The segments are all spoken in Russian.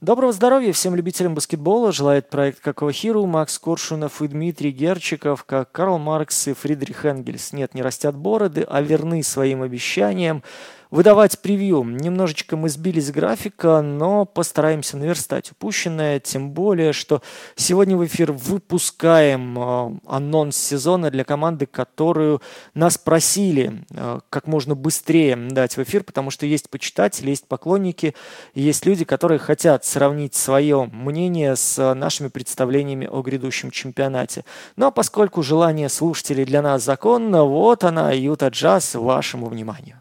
Доброго здоровья всем любителям баскетбола. Желает проект Какого Хиру, Макс Коршунов и Дмитрий Герчиков, как Карл Маркс и Фридрих Энгельс. Нет, не растят бороды, а верны своим обещаниям выдавать превью. Немножечко мы сбились с графика, но постараемся наверстать упущенное, тем более, что сегодня в эфир выпускаем э, анонс сезона для команды, которую нас просили э, как можно быстрее дать в эфир, потому что есть почитатели, есть поклонники, есть люди, которые хотят сравнить свое мнение с нашими представлениями о грядущем чемпионате. Но ну, а поскольку желание слушателей для нас законно, вот она, Юта Джаз, вашему вниманию.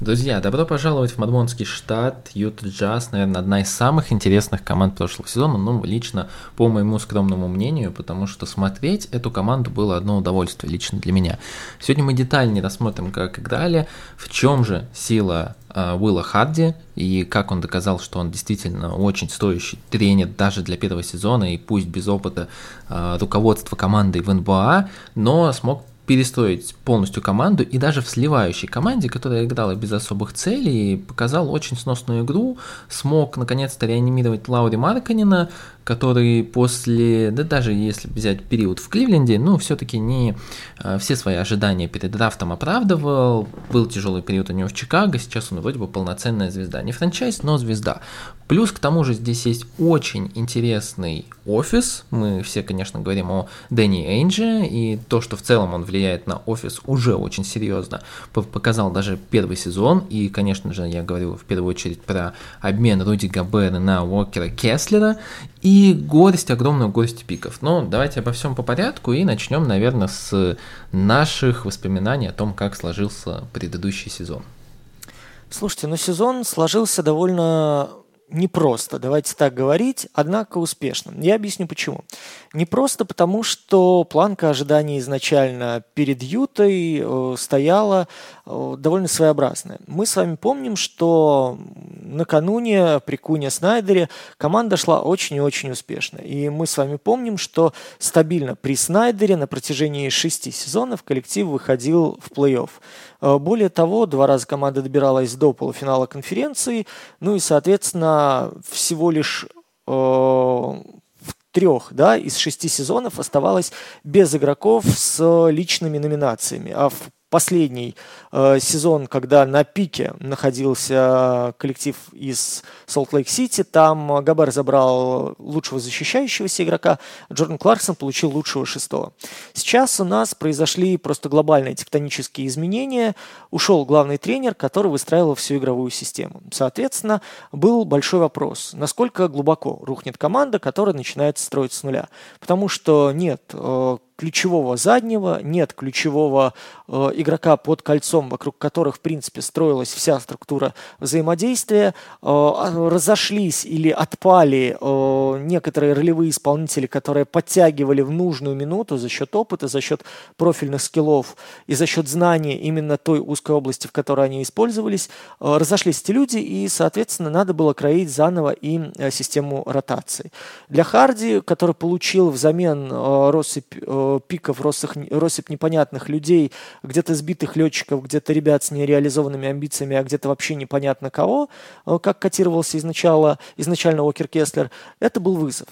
Друзья, добро пожаловать в Мадмонский штат. Юта Джаз, наверное, одна из самых интересных команд прошлого сезона, ну, лично по моему скромному мнению, потому что смотреть эту команду было одно удовольствие лично для меня. Сегодня мы детальнее рассмотрим, как играли, в чем же сила э, Уилла Харди и как он доказал, что он действительно очень стоящий тренер даже для первого сезона и пусть без опыта э, руководства командой в НБА, но смог перестроить полностью команду и даже в сливающей команде, которая играла без особых целей, показал очень сносную игру, смог наконец-то реанимировать Лаури Марканина, который после, да даже если взять период в Кливленде, ну, все-таки не э, все свои ожидания перед драфтом оправдывал. Был тяжелый период у него в Чикаго, сейчас он вроде бы полноценная звезда. Не франчайз, но звезда. Плюс к тому же здесь есть очень интересный офис. Мы все, конечно, говорим о Дэнни Эйнджи, и то, что в целом он влияет на офис, уже очень серьезно показал даже первый сезон. И, конечно же, я говорю в первую очередь про обмен Руди Габера на Уокера Кеслера и горсть, огромную горсть пиков. Но давайте обо всем по порядку и начнем, наверное, с наших воспоминаний о том, как сложился предыдущий сезон. Слушайте, ну сезон сложился довольно непросто, давайте так говорить, однако успешно. Я объясню почему. Не просто потому, что планка ожиданий изначально перед Ютой э, стояла э, довольно своеобразная. Мы с вами помним, что накануне при Куне Снайдере команда шла очень и очень успешно. И мы с вами помним, что стабильно при Снайдере на протяжении шести сезонов коллектив выходил в плей-офф. Э, более того, два раза команда добиралась до полуфинала конференции, ну и, соответственно, всего лишь э, в трех да, из шести сезонов оставалось без игроков с личными номинациями. А в последний э, сезон, когда на пике находился коллектив из Солт-Лейк-Сити, там Габар забрал лучшего защищающегося игрока, Джордан Кларксон получил лучшего шестого. Сейчас у нас произошли просто глобальные тектонические изменения. Ушел главный тренер, который выстраивал всю игровую систему. Соответственно, был большой вопрос, насколько глубоко рухнет команда, которая начинает строить с нуля. Потому что нет э, ключевого заднего, нет ключевого э, игрока под кольцом, вокруг которых, в принципе, строилась вся структура взаимодействия. Э, а, разошлись или отпали э, некоторые ролевые исполнители, которые подтягивали в нужную минуту за счет опыта, за счет профильных скиллов и за счет знания именно той узкой области, в которой они использовались. Э, разошлись эти люди, и, соответственно, надо было кроить заново и э, систему ротации. Для Харди, который получил взамен э, россыпь э, пиков, россыпь, россыпь непонятных людей, где-то сбитых летчиков, где-то ребят с нереализованными амбициями, а где-то вообще непонятно кого, э, как котировался изначально, изначально Окер Кеслер, это был вызов.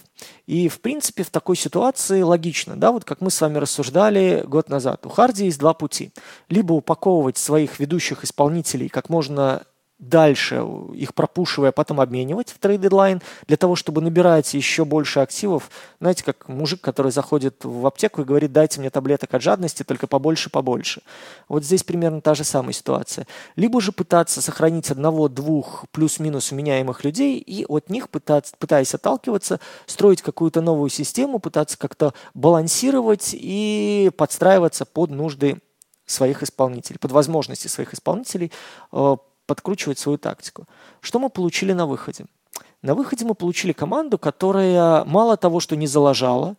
И, в принципе, в такой ситуации логично, да, вот как мы с вами рассуждали год назад. У Харди есть два пути. Либо упаковывать своих ведущих исполнителей как можно дальше, их пропушивая, потом обменивать в трейд-дедлайн для того, чтобы набирать еще больше активов. Знаете, как мужик, который заходит в аптеку и говорит, дайте мне таблеток от жадности, только побольше, побольше. Вот здесь примерно та же самая ситуация. Либо же пытаться сохранить одного-двух плюс-минус меняемых людей и от них пытаться, пытаясь отталкиваться, строить какую-то новую систему, пытаться как-то балансировать и подстраиваться под нужды своих исполнителей, под возможности своих исполнителей, э, подкручивать свою тактику. Что мы получили на выходе? На выходе мы получили команду, которая мало того, что не залажала,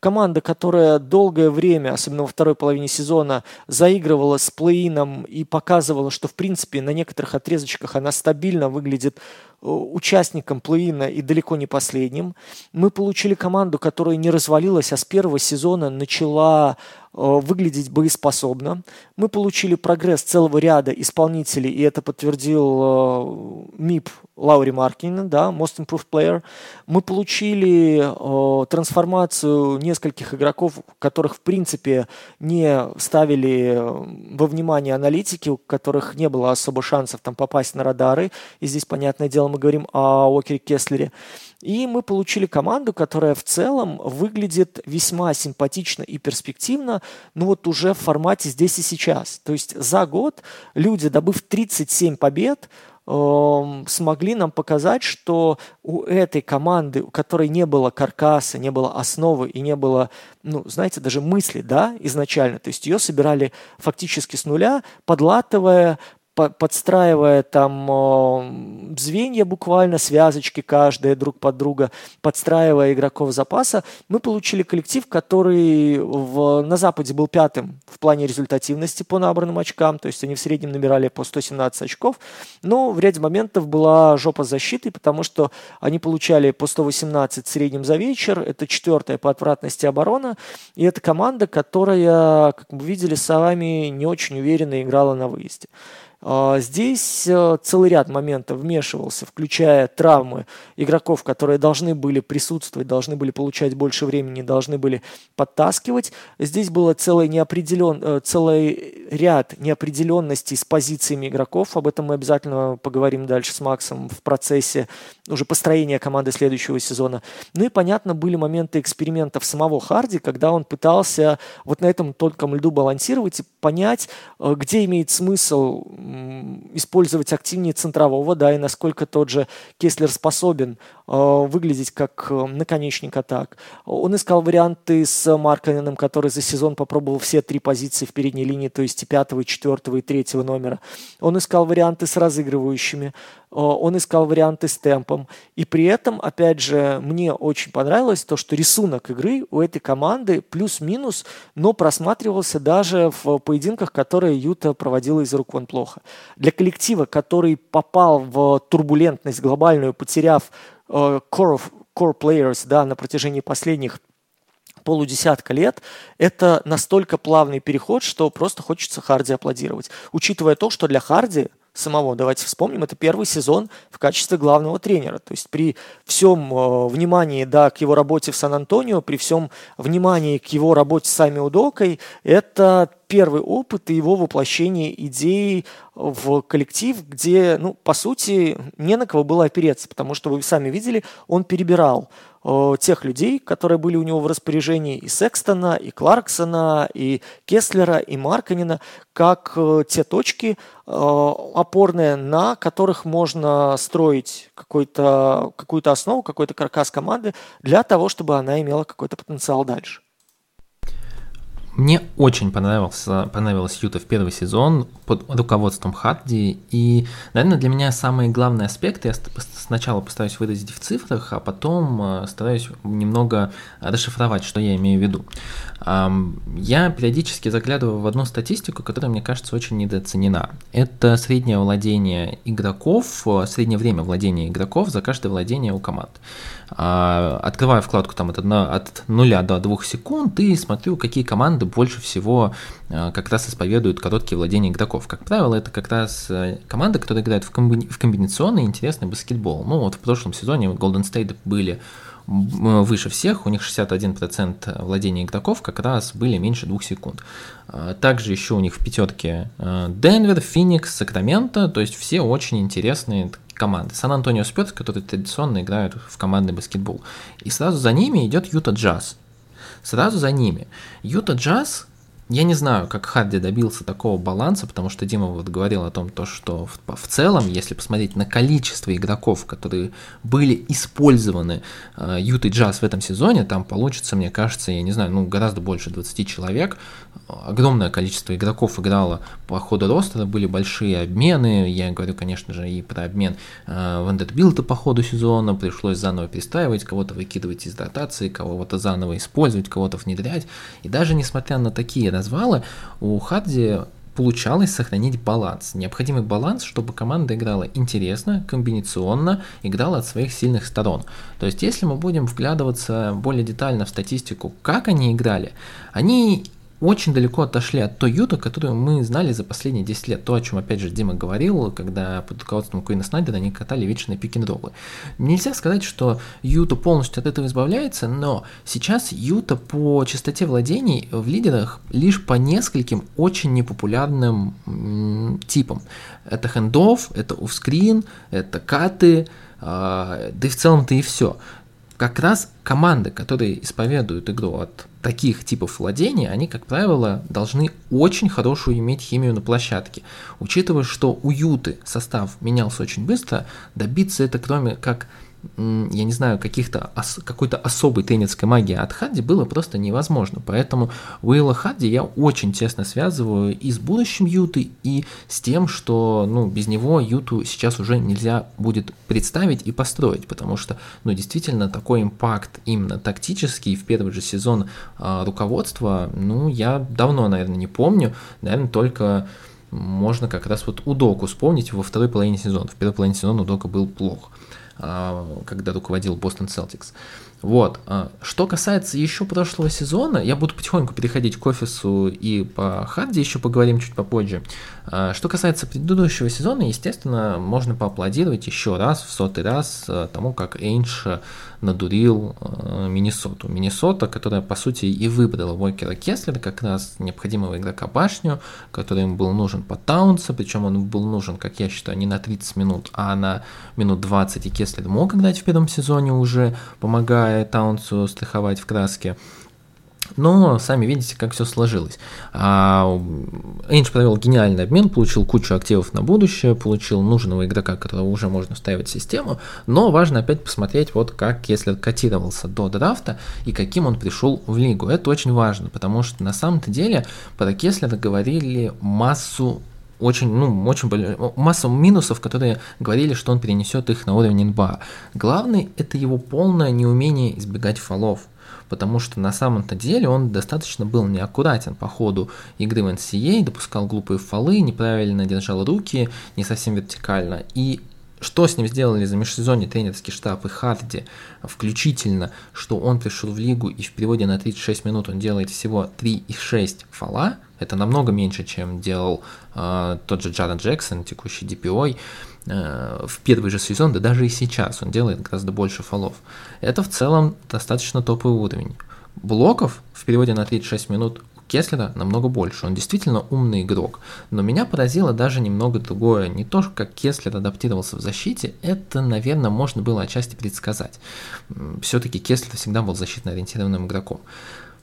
команда, которая долгое время, особенно во второй половине сезона, заигрывала с плей и показывала, что в принципе на некоторых отрезочках она стабильно выглядит участником плей-ина и далеко не последним. Мы получили команду, которая не развалилась, а с первого сезона начала Э, выглядеть боеспособно. Мы получили прогресс целого ряда исполнителей, и это подтвердил э, МИП Лаури Маркин, да, Most Improved Player. Мы получили э, трансформацию нескольких игроков, которых, в принципе, не ставили во внимание аналитики, у которых не было особо шансов там попасть на радары. И здесь, понятное дело, мы говорим о Уокере Кеслере. И мы получили команду, которая в целом выглядит весьма симпатично и перспективно, ну вот уже в формате здесь и сейчас. То есть за год люди, добыв 37 побед, эм, смогли нам показать, что у этой команды, у которой не было каркаса, не было основы и не было, ну, знаете, даже мысли, да, изначально, то есть ее собирали фактически с нуля, подлатывая, подстраивая там звенья буквально, связочки каждая друг под друга, подстраивая игроков запаса, мы получили коллектив, который в, на Западе был пятым в плане результативности по набранным очкам, то есть они в среднем набирали по 117 очков, но в ряде моментов была жопа защиты, потому что они получали по 118 в среднем за вечер, это четвертая по отвратности оборона, и это команда, которая, как мы видели с вами, не очень уверенно играла на выезде. А, здесь э, целый ряд моментов вмешивался, включая травмы игроков, которые должны были присутствовать, должны были получать больше времени, должны были подтаскивать. Здесь было целый, неопределен... Э, целый ряд неопределенностей с позициями игроков. Об этом мы обязательно поговорим дальше с Максом в процессе уже построения команды следующего сезона. Ну и, понятно, были моменты экспериментов самого Харди, когда он пытался вот на этом тонком льду балансировать и понять, э, где имеет смысл использовать активнее центрового, да, и насколько тот же Кеслер способен выглядеть как э, наконечник атак. Он искал варианты с Марканеном, который за сезон попробовал все три позиции в передней линии, то есть и пятого, и четвертого, и третьего номера. Он искал варианты с разыгрывающими. Э, он искал варианты с темпом. И при этом, опять же, мне очень понравилось то, что рисунок игры у этой команды плюс-минус, но просматривался даже в поединках, которые Юта проводила из рук вон плохо. Для коллектива, который попал в турбулентность глобальную, потеряв э, core, of, core players да, на протяжении последних полудесятка лет, это настолько плавный переход, что просто хочется Харди аплодировать. Учитывая то, что для Харди – самого. Давайте вспомним, это первый сезон в качестве главного тренера. То есть при всем э, внимании да, к его работе в Сан-Антонио, при всем внимании к его работе с Сами Удокой, это первый опыт и его воплощение идей в коллектив, где, ну, по сути, не на кого было опереться, потому что вы сами видели, он перебирал Тех людей, которые были у него в распоряжении, и Секстона, и Кларксона, и Кеслера, и Марканина, как э, те точки э, опорные, на которых можно строить какую-то основу, какой-то каркас команды для того, чтобы она имела какой-то потенциал дальше. Мне очень понравился, понравилась Юта в первый сезон под руководством Харди. И, наверное, для меня самый главный аспект, я сначала постараюсь выразить в цифрах, а потом э, стараюсь немного расшифровать, что я имею в виду. Я периодически заглядываю в одну статистику, которая, мне кажется, очень недооценена. Это среднее владение игроков, э, среднее время владения игроков за каждое владение у команд. А, открываю вкладку там от, от 0 до 2 секунд и смотрю, какие команды больше всего а, как раз исповедуют короткие владения игроков. Как правило, это как раз э, команды, которые играют в, комби- в комбинационный интересный баскетбол. Ну вот в прошлом сезоне Golden State были выше всех, у них 61% владения игроков как раз были меньше 2 секунд. А, также еще у них в пятерке э, Денвер, Феникс, Сакраменто, то есть все очень интересные команды. Сан-Антонио Спёрс, которые традиционно играют в командный баскетбол. И сразу за ними идет Юта Джаз. Сразу за ними. Юта Джаз я не знаю, как Харди добился такого баланса, потому что Дима вот говорил о том, то, что в, в целом, если посмотреть на количество игроков, которые были использованы э, Ютой Джаз в этом сезоне, там получится, мне кажется, я не знаю, ну гораздо больше 20 человек. Огромное количество игроков играло по ходу роста, были большие обмены. Я говорю, конечно же, и про обмен э, Вандербилта по ходу сезона. Пришлось заново перестраивать, кого-то выкидывать из дотации, кого-то заново использовать, кого-то внедрять. И даже несмотря на такие развалы, у Харди получалось сохранить баланс. Необходимый баланс, чтобы команда играла интересно, комбинационно, играла от своих сильных сторон. То есть, если мы будем вглядываться более детально в статистику, как они играли, они очень далеко отошли от той Юта, которую мы знали за последние 10 лет. То, о чем, опять же, Дима говорил, когда под руководством Куина Снайдера они катали вечные пик н Нельзя сказать, что Юта полностью от этого избавляется, но сейчас Юта по частоте владений в лидерах лишь по нескольким очень непопулярным типам. Это хендов, это офскрин, это каты, э, да и в целом-то и все как раз команды, которые исповедуют игру от таких типов владения, они, как правило, должны очень хорошую иметь химию на площадке. Учитывая, что у Юты состав менялся очень быстро, добиться это кроме как я не знаю, каких-то какой-то особой тренерской магии от Хадди было просто невозможно. Поэтому Уилла Хадди я очень тесно связываю и с будущим Юты, и с тем, что ну, без него Юту сейчас уже нельзя будет представить и построить, потому что ну, действительно такой импакт именно тактический в первый же сезон э, руководства, ну, я давно, наверное, не помню, наверное, только можно как раз вот Удоку вспомнить во второй половине сезона. В первой половине сезона Удока был плох. А, когда руководил Бостон Селтикс. Вот. А, что касается еще прошлого сезона, я буду потихоньку переходить к офису и по Харди еще поговорим чуть попозже. А, что касается предыдущего сезона, естественно, можно поаплодировать еще раз, в сотый раз тому, как Эйнш надурил Миннесоту. Миннесота, которая, по сути, и выбрала Уокера Кеслера, как раз необходимого игрока башню, который им был нужен по Таунса, причем он был нужен, как я считаю, не на 30 минут, а на минут 20, и Кеслер мог играть в первом сезоне уже, помогая Таунсу страховать в краске. Но сами видите, как все сложилось. А, Эйндж провел гениальный обмен, получил кучу активов на будущее, получил нужного игрока, которого уже можно вставить в систему. Но важно опять посмотреть, вот как Кеслер котировался до драфта и каким он пришел в лигу. Это очень важно, потому что на самом-то деле про Кеслера говорили массу очень, ну, очень масса минусов, которые говорили, что он перенесет их на уровень НБА. Главный это его полное неумение избегать фолов потому что на самом-то деле он достаточно был неаккуратен по ходу игры в NCAA, допускал глупые фолы, неправильно держал руки, не совсем вертикально. И что с ним сделали за межсезонье тренерский штаб и Харди, включительно, что он пришел в лигу и в переводе на 36 минут он делает всего 3,6 фола, это намного меньше, чем делал э, тот же Джаред Джексон, текущий DPOй, Э, в первый же сезон, да даже и сейчас он делает гораздо больше фолов. Это в целом достаточно топовый уровень. Блоков в переводе на 36 минут Кеслера намного больше. Он действительно умный игрок. Но меня поразило даже немного другое. Не то, как Кеслер адаптировался в защите, это, наверное, можно было отчасти предсказать. Все-таки Кеслер всегда был защитно ориентированным игроком.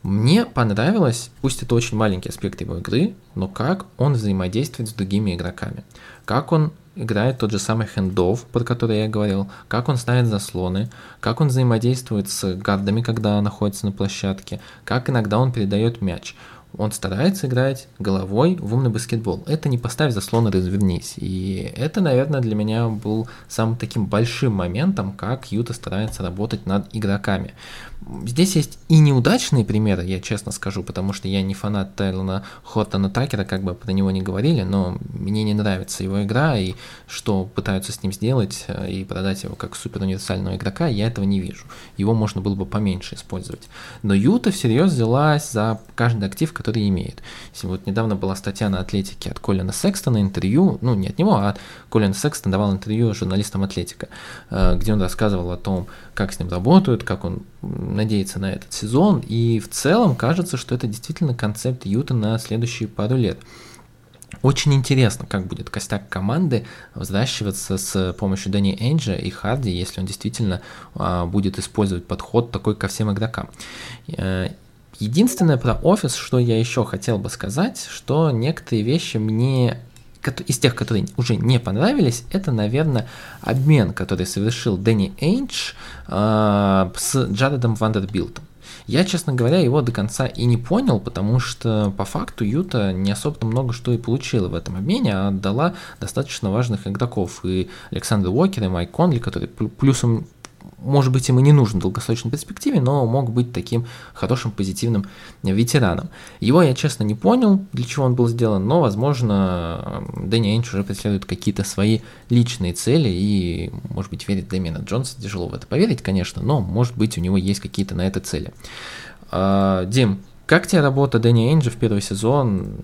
Мне понравилось, пусть это очень маленький аспект его игры, но как он взаимодействует с другими игроками. Как он играет тот же самый хендов, про который я говорил, как он ставит заслоны, как он взаимодействует с гардами, когда находится на площадке, как иногда он передает мяч. Он старается играть головой в умный баскетбол. Это не поставь заслон и развернись. И это, наверное, для меня был самым таким большим моментом, как Юта старается работать над игроками. Здесь есть и неудачные примеры, я честно скажу, потому что я не фанат Тайлона Хортона Такера, как бы про него не говорили, но мне не нравится его игра, и что пытаются с ним сделать э, и продать его как супер универсального игрока, я этого не вижу. Его можно было бы поменьше использовать. Но Юта всерьез взялась за каждый актив, который имеет. Вот недавно была статья на Атлетике от Колина Секстона, интервью, ну не от него, а Колин Секстон давал интервью журналистам Атлетика, э, где он рассказывал о том, как с ним работают, как он надеется на этот сезон, и в целом кажется, что это действительно концепт Юта на следующие пару лет. Очень интересно, как будет костяк команды взращиваться с помощью Дэнни Энджа и Харди, если он действительно а, будет использовать подход такой ко всем игрокам. Э, единственное про офис, что я еще хотел бы сказать, что некоторые вещи мне из тех, которые уже не понравились, это, наверное, обмен, который совершил Дэнни Эйндж э, с Джаредом Вандербилтом. Я, честно говоря, его до конца и не понял, потому что по факту Юта не особо много что и получила в этом обмене, а отдала достаточно важных игроков. И Александр Уокер, и Майк Конли, который плюсом может быть, им и не нужен в долгосрочной перспективе, но мог быть таким хорошим, позитивным ветераном. Его я, честно, не понял, для чего он был сделан, но, возможно, Дэнни Эйнч уже преследует какие-то свои личные цели, и, может быть, верит Дэмиана Джонса, тяжело в это поверить, конечно, но, может быть, у него есть какие-то на это цели. А, Дим, как тебе работа Дэнни Эйнджа в первый сезон,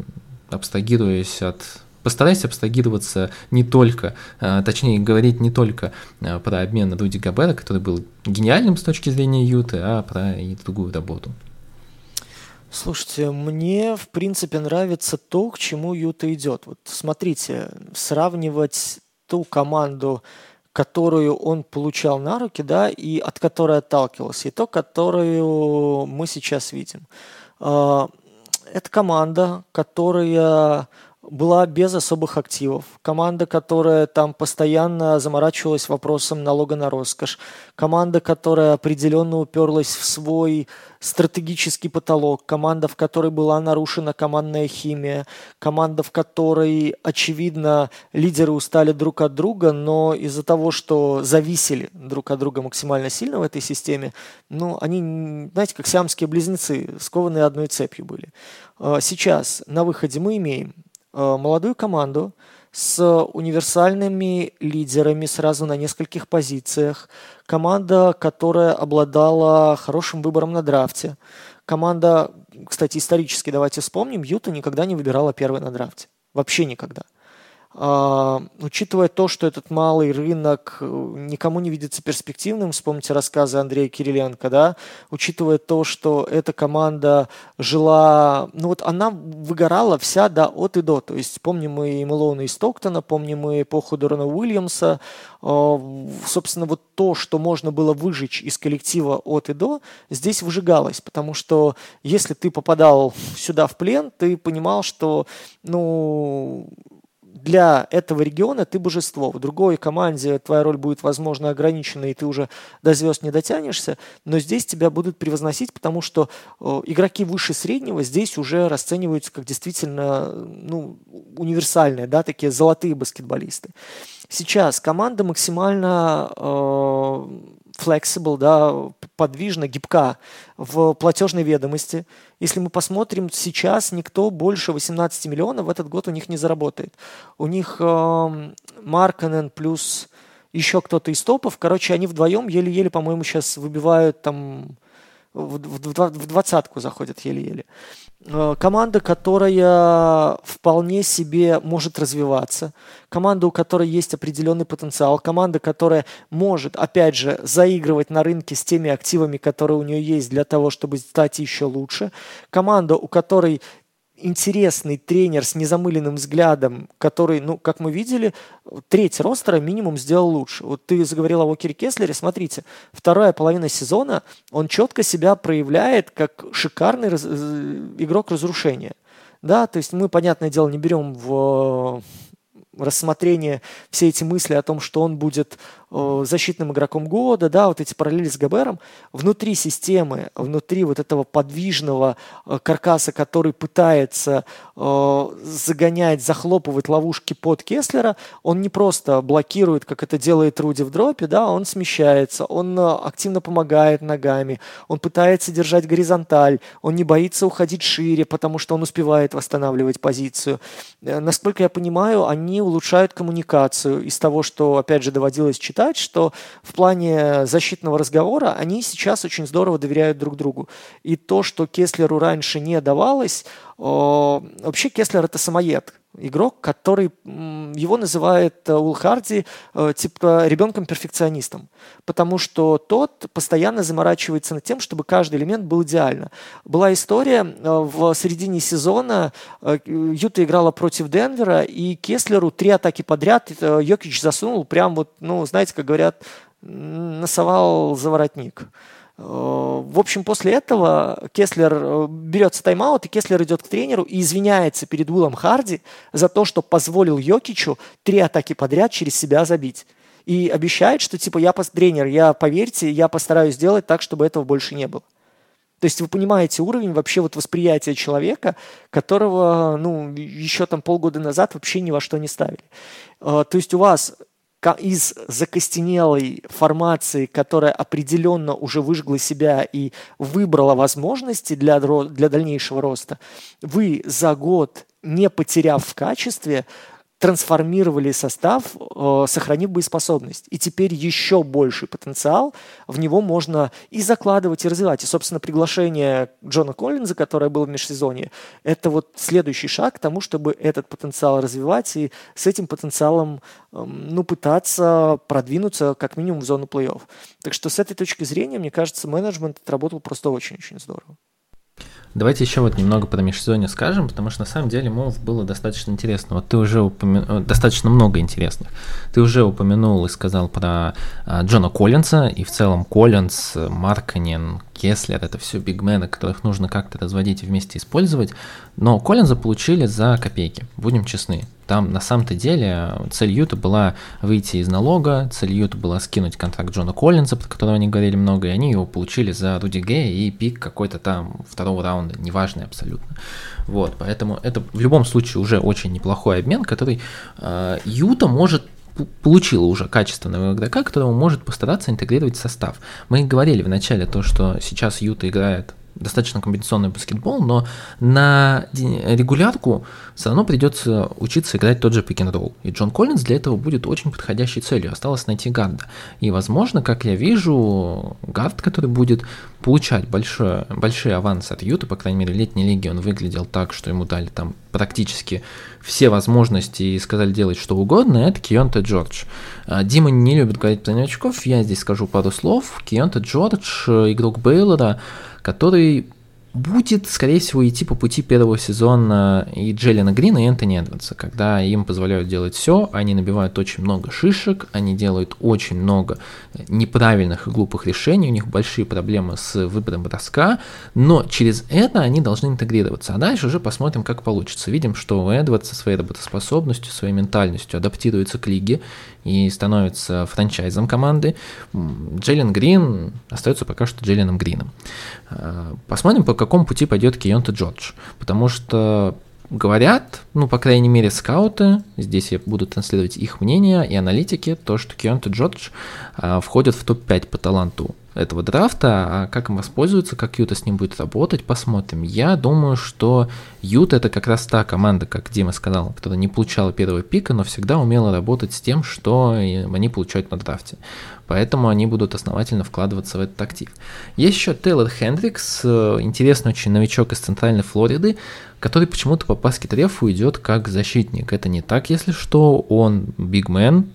абстрагируясь от постарайся абстрагироваться не только, а, точнее говорить не только а, про обмен на Руди Габера, который был гениальным с точки зрения Юты, а про и другую работу. Слушайте, мне в принципе нравится то, к чему Юта идет. Вот смотрите, сравнивать ту команду, которую он получал на руки, да, и от которой отталкивался, и то, которую мы сейчас видим. А, это команда, которая была без особых активов. Команда, которая там постоянно заморачивалась вопросом налога на роскошь. Команда, которая определенно уперлась в свой стратегический потолок. Команда, в которой была нарушена командная химия. Команда, в которой, очевидно, лидеры устали друг от друга, но из-за того, что зависели друг от друга максимально сильно в этой системе, ну, они, знаете, как сиамские близнецы, скованные одной цепью были. А сейчас на выходе мы имеем молодую команду с универсальными лидерами сразу на нескольких позициях. Команда, которая обладала хорошим выбором на драфте. Команда, кстати, исторически давайте вспомним, Юта никогда не выбирала первой на драфте. Вообще никогда. А, учитывая то, что этот малый рынок э, никому не видится перспективным, вспомните рассказы Андрея Кириленко, да, учитывая то, что эта команда жила, ну вот она выгорала вся, да, от и до, то есть помним мы и Мэлоуна, и Стоктона, помним мы эпоху Дорана Уильямса, а, собственно, вот то, что можно было выжечь из коллектива от и до, здесь выжигалось, потому что если ты попадал сюда в плен, ты понимал, что, ну, для этого региона ты божество. В другой команде твоя роль будет, возможно, ограничена, и ты уже до звезд не дотянешься, но здесь тебя будут превозносить, потому что э, игроки выше среднего здесь уже расцениваются как действительно ну, универсальные, да, такие золотые баскетболисты. Сейчас команда максимально э, flexible, да, подвижна, гибка в платежной ведомости. Если мы посмотрим, сейчас никто больше 18 миллионов в этот год у них не заработает. У них э, Марканен плюс еще кто-то из топов, короче, они вдвоем еле-еле, по-моему, сейчас выбивают там в, двадцатку заходят еле-еле. Э, команда, которая вполне себе может развиваться, команда, у которой есть определенный потенциал, команда, которая может, опять же, заигрывать на рынке с теми активами, которые у нее есть для того, чтобы стать еще лучше, команда, у которой интересный тренер с незамыленным взглядом, который, ну, как мы видели, треть ростера минимум сделал лучше. Вот ты заговорил о Уокере Кеслере, смотрите, вторая половина сезона, он четко себя проявляет как шикарный раз... Э, игрок разрушения. Да, то есть мы, понятное дело, не берем в рассмотрение все эти мысли о том, что он будет э, защитным игроком года, да, вот эти параллели с Габером, внутри системы, внутри вот этого подвижного э, каркаса, который пытается э, загонять, захлопывать ловушки под Кеслера, он не просто блокирует, как это делает Руди в дропе, да, он смещается, он э, активно помогает ногами, он пытается держать горизонталь, он не боится уходить шире, потому что он успевает восстанавливать позицию. Э, насколько я понимаю, они улучшают коммуникацию из того, что, опять же, доводилось читать, что в плане защитного разговора они сейчас очень здорово доверяют друг другу. И то, что Кеслеру раньше не давалось, вообще Кеслер это самоед игрок, который его называет э, Уилл Харди э, типа ребенком-перфекционистом, потому что тот постоянно заморачивается над тем, чтобы каждый элемент был идеально. Была история э, в середине сезона, Юта играла против Денвера, и Кеслеру три атаки подряд Йокич засунул прям вот, ну, знаете, как говорят, носовал заворотник. Э, в общем, после этого Кеслер э, берется тайм-аут, и Кеслер идет к тренеру и извиняется перед Уиллом Харди за то, что позволил Йокичу три атаки подряд через себя забить. И обещает, что типа я тренер, я поверьте, я постараюсь сделать так, чтобы этого больше не было. То есть вы понимаете уровень вообще вот восприятия человека, которого, ну, еще там полгода назад вообще ни во что не ставили. Э, то есть у вас из закостенелой формации, которая определенно уже выжгла себя и выбрала возможности для, для дальнейшего роста, вы за год, не потеряв в качестве, трансформировали состав, э, сохранив боеспособность. И теперь еще больший потенциал в него можно и закладывать, и развивать. И, собственно, приглашение Джона Коллинза, которое было в межсезонье, это вот следующий шаг к тому, чтобы этот потенциал развивать и с этим потенциалом эм, ну, пытаться продвинуться как минимум в зону плей-офф. Так что с этой точки зрения, мне кажется, менеджмент отработал просто очень-очень здорово. Давайте еще вот немного про межсезонье скажем, потому что на самом деле мов было достаточно интересно. Вот ты уже упомянул, э, достаточно много интересных. Ты уже упомянул и сказал про а, Джона Коллинса, и в целом Коллинс, Марканин, Кеслер, это все бигмены, которых нужно как-то разводить и вместе использовать. Но Коллинза получили за копейки, будем честны. Там на самом-то деле цель Юта была выйти из налога, цель Юта была скинуть контракт Джона Коллинза, про которого они говорили много, и они его получили за Руди Гея и пик какой-то там второго раунда, неважный абсолютно. Вот, поэтому это в любом случае уже очень неплохой обмен, который э, Юта может получила уже качественного игрока, которого может постараться интегрировать в состав. Мы говорили в начале то, что сейчас Юта играет достаточно комбинационный баскетбол, но на регулярку все равно придется учиться играть тот же пик н ролл. И Джон Коллинз для этого будет очень подходящей целью. Осталось найти гарда. И, возможно, как я вижу, гард, который будет получать большое, большие авансы от Юта, по крайней мере, в летней лиге он выглядел так, что ему дали там практически все возможности и сказали делать что угодно, это Кионте Джордж. А, Дима не любит говорить про новичков, я здесь скажу пару слов. Кионте Джордж, игрок Бейлора, который будет, скорее всего, идти по пути первого сезона и Джеллина Грина, и Энтони Эдвардса, когда им позволяют делать все, они набивают очень много шишек, они делают очень много неправильных и глупых решений, у них большие проблемы с выбором броска, но через это они должны интегрироваться, а дальше уже посмотрим, как получится. Видим, что Эдвардс со своей работоспособностью, своей ментальностью адаптируется к лиге и становится франчайзом команды. Джейлен Грин остается пока что Джейленом Грином. А, посмотрим, по какому пути пойдет Кионта Джордж, потому что говорят, ну, по крайней мере, скауты, здесь я буду транслировать их мнение и аналитики, то, что Кионта Джордж а, входит в топ-5 по таланту этого драфта, а как им воспользуются, как Юта с ним будет работать, посмотрим. Я думаю, что Юта это как раз та команда, как Дима сказал, которая не получала первого пика, но всегда умела работать с тем, что они получают на драфте. Поэтому они будут основательно вкладываться в этот актив. Есть еще Тейлор Хендрикс, э, интересный очень новичок из Центральной Флориды, который почему-то по баскет-рефу идет как защитник. Это не так, если что, он бигмен,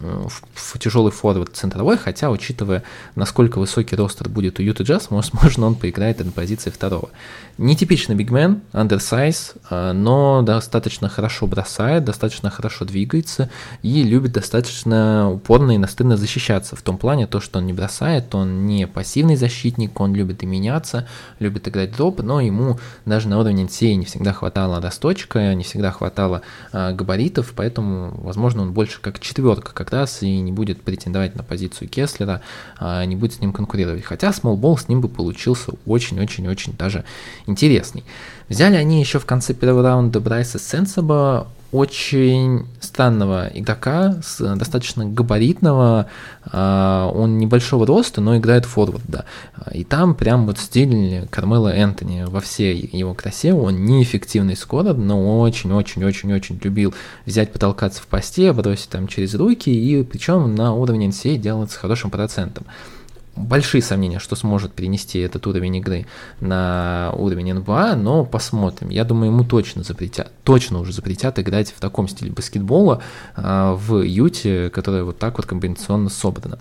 в, в тяжелый форвард центровой, хотя, учитывая, насколько высокий ростер будет у Юта Джаз, возможно, он поиграет на позиции второго. Нетипичный бигмен, undersize, э, но достаточно хорошо бросает, достаточно хорошо двигается и любит достаточно упорно и настырно защищаться. В том плане, то, что он не бросает, он не пассивный защитник, он любит и меняться, любит играть дроп, но ему даже на уровне NCAA не всегда хватало росточка, не всегда хватало э, габаритов, поэтому, возможно, он больше как четверка, как раз и не будет претендовать на позицию Кеслера, а не будет с ним конкурировать. Хотя Small с ним бы получился очень-очень-очень даже интересный. Взяли они еще в конце первого раунда Брайса Сенсаба, очень странного игрока, с, достаточно габаритного, э, он небольшого роста, но играет форварда. И там прям вот стиль Кармела Энтони во всей его красе, он неэффективный скоро, но очень-очень-очень-очень любил взять, потолкаться в посте, бросить там через руки, и причем на уровне NCAA делать с хорошим процентом большие сомнения, что сможет перенести этот уровень игры на уровень НБА, но посмотрим. Я думаю, ему точно запретят, точно уже запретят играть в таком стиле баскетбола э, в Юте, которая вот так вот комбинационно собрана.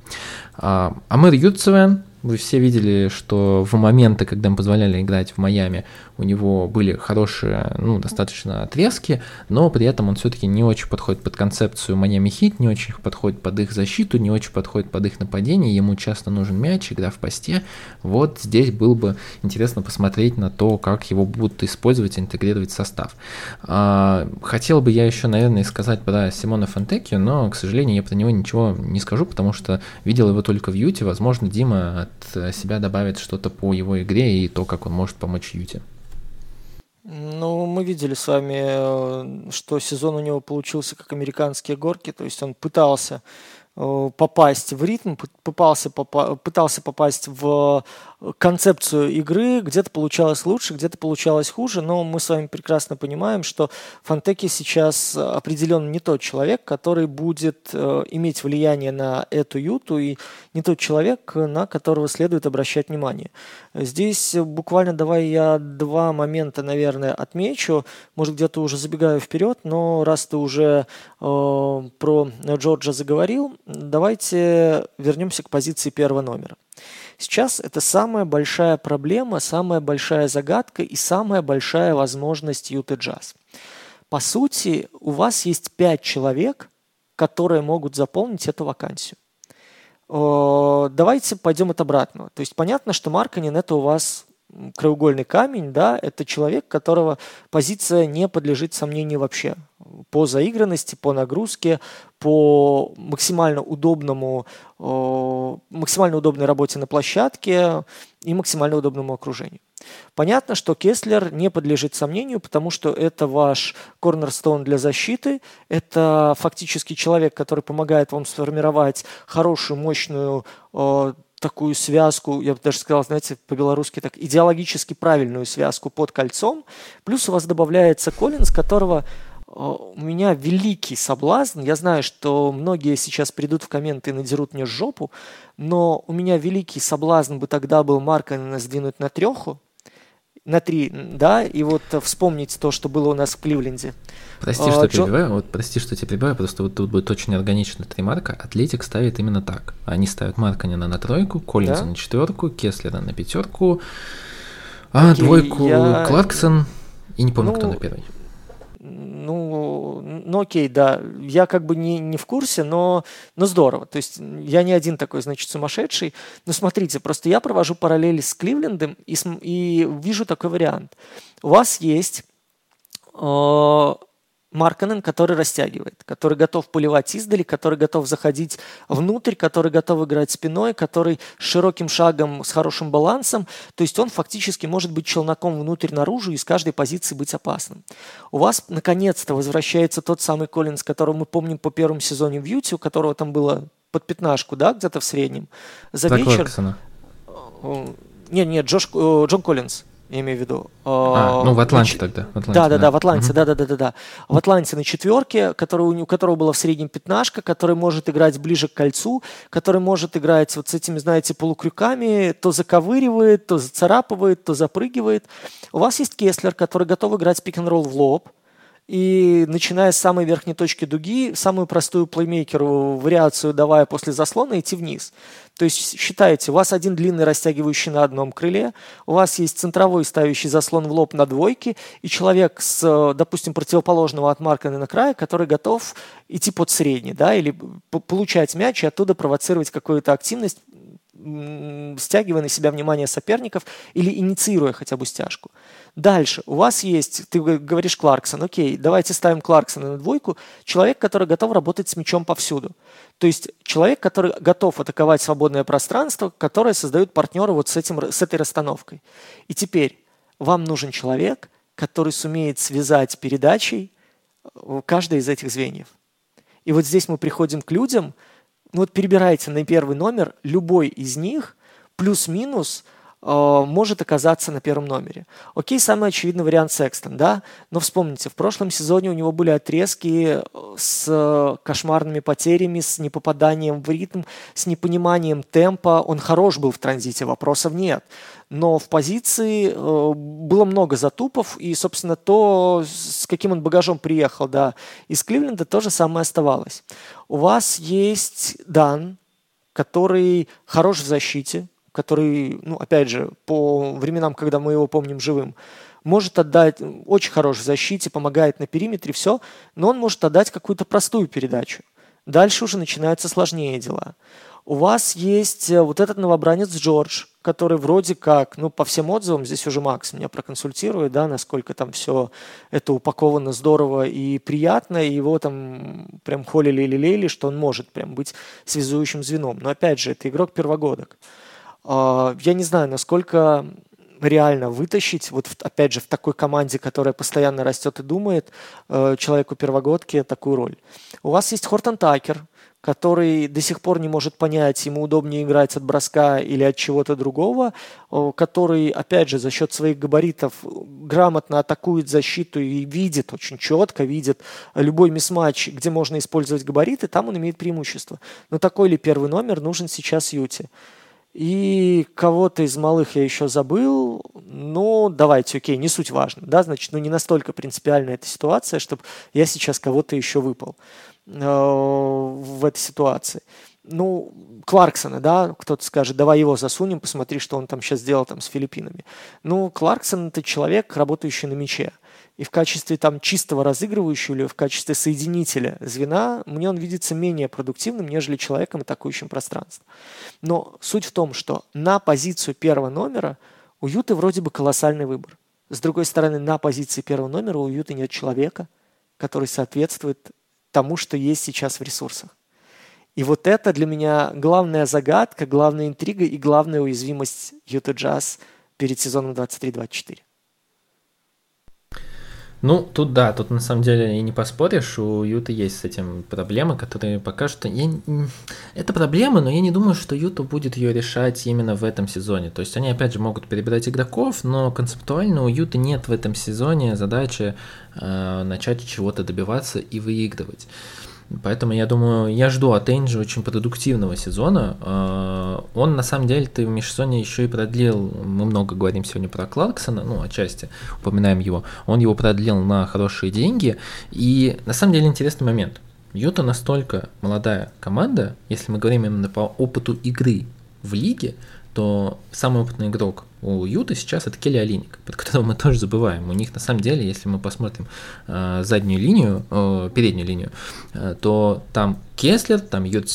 Э, Амир Юцевен, вы все видели, что в моменты, когда им позволяли играть в Майами, у него были хорошие, ну, достаточно отрезки, но при этом он все-таки не очень подходит под концепцию Майами Хит, не очень подходит под их защиту, не очень подходит под их нападение, ему часто нужен мяч, игра в посте. Вот здесь было бы интересно посмотреть на то, как его будут использовать интегрировать в состав. А, хотел бы я еще, наверное, сказать про Симона Фонтеки, но, к сожалению, я про него ничего не скажу, потому что видел его только в Юте, возможно, Дима от себя добавит что-то по его игре и то, как он может помочь Юте. Ну, мы видели с вами, э, что сезон у него получился как американские горки, то есть он пытался Э, попасть в ритм, пытался, попа пытался попасть в концепцию игры, где-то получалось лучше, где-то получалось хуже, но мы с вами прекрасно понимаем, что Фантеки сейчас определенно не тот человек, который будет э, иметь влияние на эту юту, и не тот человек, на которого следует обращать внимание. Здесь буквально давай я два момента, наверное, отмечу, может где-то уже забегаю вперед, но раз ты уже э, про Джорджа заговорил, давайте вернемся к позиции первого номера. Сейчас это самая большая проблема, самая большая загадка и самая большая возможность Юты Джаз. По сути, у вас есть пять человек, которые могут заполнить эту вакансию. Давайте пойдем от обратного. То есть понятно, что Марканин это у вас краеугольный камень, да, это человек, которого позиция не подлежит сомнению вообще по заигранности, по нагрузке, по максимально удобному, максимально удобной работе на площадке и максимально удобному окружению. Понятно, что Кеслер не подлежит сомнению, потому что это ваш корнерстоун для защиты, это фактически человек, который помогает вам сформировать хорошую, мощную такую связку, я бы даже сказал, знаете, по-белорусски так, идеологически правильную связку под кольцом. Плюс у вас добавляется Коллинз, которого э, у меня великий соблазн. Я знаю, что многие сейчас придут в комменты и надерут мне жопу, но у меня великий соблазн бы тогда был Марка сдвинуть на треху, на три, да, и вот вспомнить то, что было у нас в Кливленде. Прости, а, что Джон... перебиваю, вот прости, что тебя перебиваю, просто вот тут будет очень органично три марка. Атлетик ставит именно так. Они ставят Марканина на тройку, Коллинза да? на четверку, Кеслера на пятерку, а Окей, двойку я... Кларксон, и не помню, ну, кто на первой. Ну, ну окей, да, я как бы не, не в курсе, но, но здорово. То есть я не один такой, значит, сумасшедший. Но смотрите, просто я провожу параллели с Кливлендом и, и вижу такой вариант. У вас есть э, Марканен, который растягивает, который готов поливать издали, который готов заходить внутрь, который готов играть спиной, который с широким шагом, с хорошим балансом. То есть он фактически может быть челноком внутрь-наружу и с каждой позиции быть опасным. У вас наконец-то возвращается тот самый Коллинз, которого мы помним по первому сезоне в Юте, у которого там было под пятнашку, да, где-то в среднем. За так вечер... Нет, нет, Джош, э, Джон Коллинз я имею в виду. А, ну в Атланте тогда. В Атланте, да, да, да, в Атланте, да, да, да, да, да. В Атланте на четверке, который, у которого была в среднем пятнашка, который может играть ближе к кольцу, который может играть вот с этими, знаете, полукрюками, то заковыривает, то зацарапывает, то запрыгивает. У вас есть Кеслер, который готов играть пик-н-ролл в лоб, и начиная с самой верхней точки дуги, самую простую плеймейкеру вариацию давая после заслона, идти вниз. То есть считайте, у вас один длинный растягивающий на одном крыле, у вас есть центровой ставящий заслон в лоб на двойке, и человек с, допустим, противоположного от Маркана на крае, который готов идти под средний, да, или получать мяч и оттуда провоцировать какую-то активность, стягивая на себя внимание соперников или инициируя хотя бы стяжку. Дальше. У вас есть, ты говоришь Кларксон, окей, давайте ставим Кларксона на двойку. Человек, который готов работать с мячом повсюду. То есть человек, который готов атаковать свободное пространство, которое создает партнеры вот с, этим, с этой расстановкой. И теперь вам нужен человек, который сумеет связать передачей э, каждое из этих звеньев. И вот здесь мы приходим к людям, вот перебирайте на первый номер, любой из них плюс-минус – Э, может оказаться на первом номере. Окей, самый очевидный вариант Секстон, да, но вспомните, в прошлом сезоне у него были отрезки э, с кошмарными потерями, с непопаданием в ритм, с непониманием темпа. Он хорош был в транзите, вопросов нет. Но в позиции э, было много затупов, и, собственно, то, с каким он багажом приехал, да, из Кливленда, то же самое оставалось. У вас есть Дан, который хорош в защите, который, ну, опять же, по временам, когда мы его помним живым, может отдать очень хорош в защите, помогает на периметре, все, но он может отдать какую-то простую передачу. Дальше уже начинаются сложнее дела. У вас есть э, вот этот новобранец Джордж, который вроде как, ну, по всем отзывам, здесь уже Макс меня проконсультирует, да, насколько там все это упаковано здорово и приятно, и его там прям холили или лелеяли, что он может прям быть связующим звеном. Но опять же, это игрок первогодок. А, я не знаю, насколько реально вытащить, вот опять же в такой команде, которая постоянно растет и думает, э, человеку первогодке такую роль. У вас есть Хортон Такер, который до сих пор не может понять, ему удобнее играть от броска или от чего-то другого, который, опять же, за счет своих габаритов грамотно атакует защиту и видит, очень четко видит любой мисс-матч, где можно использовать габариты, там он имеет преимущество. Но такой ли первый номер нужен сейчас Юте? И кого-то из малых я еще забыл. Ну, давайте, окей, не суть важно. Да, значит, ну не настолько принципиальная эта ситуация, чтобы я сейчас кого-то еще выпал. Э, в этой ситуации. Ну, Кларксона, да, кто-то скажет, давай его засунем, посмотри, что он там сейчас сделал там с Филиппинами. Ну, Кларксон это человек, работающий на мяче. И в качестве там чистого разыгрывающего или в качестве соединителя звена мне он видится менее продуктивным, нежели человеком, атакующим пространство. Но суть в том, что на позицию первого номера у Юты вроде бы колоссальный выбор. С другой стороны, на позиции первого номера у Юты нет человека, который соответствует тому, что есть сейчас в ресурсах. И вот это для меня главная загадка, главная интрига и главная уязвимость Юта Джаз перед сезоном 23-24. Ну, тут да, тут на самом деле и не поспоришь, у Юта есть с этим проблемы, которые пока что... Я... Это проблема, но я не думаю, что Юта будет ее решать именно в этом сезоне. То есть они, опять же, могут перебирать игроков, но концептуально у Юта нет в этом сезоне задачи э, начать чего-то добиваться и выигрывать. Поэтому я думаю, я жду от Энджи очень продуктивного сезона. А, он на самом деле ты в межсезонье еще и продлил, мы много говорим сегодня про Кларксона, ну, отчасти упоминаем его, он его продлил на хорошие деньги. И на самом деле интересный момент. Юта настолько молодая команда, если мы говорим именно по опыту игры в лиге, то самый опытный игрок у Юты сейчас это Келли Алиник, под которого мы тоже забываем. У них на самом деле, если мы посмотрим э, заднюю линию, э, переднюю линию, э, то там Кеслер, там Ют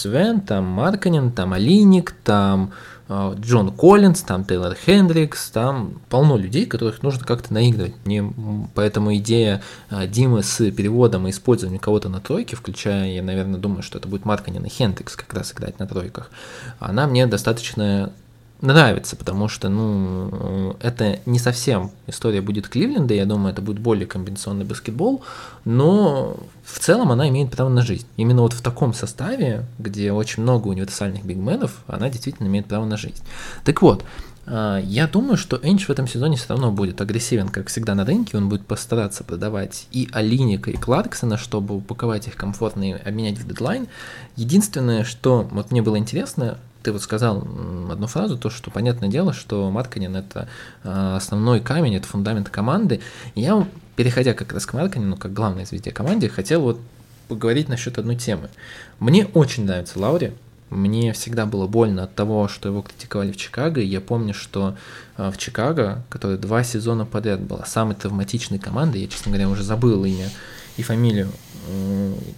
там Марканин, там Алиник, там э, Джон Коллинз, там Тейлор Хендрикс, там полно людей, которых нужно как-то наигрывать. Не, поэтому идея э, Димы с переводом и использованием кого-то на тройке, включая, я, наверное, думаю, что это будет Марканин и Хендрикс как раз играть на тройках, она мне достаточно нравится, потому что, ну, это не совсем история будет Кливленда, я думаю, это будет более комбинационный баскетбол, но в целом она имеет право на жизнь. Именно вот в таком составе, где очень много универсальных бигменов, она действительно имеет право на жизнь. Так вот, а, я думаю, что Эндж в этом сезоне все равно будет агрессивен, как всегда на рынке. Он будет постараться продавать и Алиника, и Кларксона, чтобы упаковать их комфортно и обменять в дедлайн. Единственное, что вот мне было интересно, ты вот сказал одну фразу, то, что понятное дело, что Марканин это а, основной камень, это фундамент команды. Я, переходя как раз к Марканину, как главной звезде команды, хотел вот поговорить насчет одной темы. Мне очень нравится Лаури, мне всегда было больно от того, что его критиковали в Чикаго, и я помню, что а, в Чикаго, которая два сезона подряд была самой травматичной командой, я, честно говоря, уже забыл имя и фамилию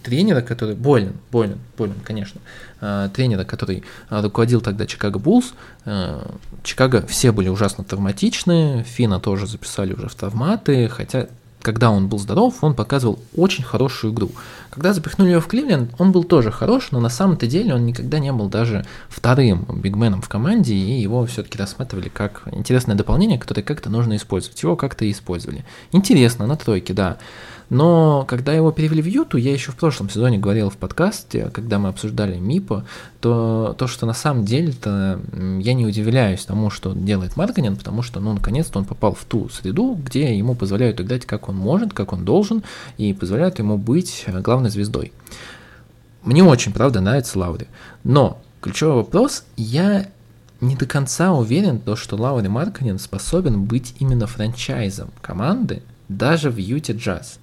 тренера, который болен, болен, болен, конечно, а, тренера, который а, руководил тогда Чикаго Буллс. А, Чикаго все были ужасно травматичны, Фина тоже записали уже в травматы, хотя когда он был здоров, он показывал очень хорошую игру. Когда запихнули его в Кливленд, он был тоже хорош, но на самом-то деле он никогда не был даже вторым бигменом в команде, и его все-таки рассматривали как интересное дополнение, которое как-то нужно использовать. Его как-то и использовали. Интересно, на тройке, да. Но когда его перевели в Юту, я еще в прошлом сезоне говорил в подкасте, когда мы обсуждали МИПа, то то, что на самом деле-то я не удивляюсь тому, что делает Марганин, потому что, ну, наконец-то он попал в ту среду, где ему позволяют играть как он может, как он должен, и позволяют ему быть главной звездой. Мне очень, правда, нравится Лаури. Но ключевой вопрос, я не до конца уверен, то, что Лаури Марканин способен быть именно франчайзом команды даже в Юте Джаз.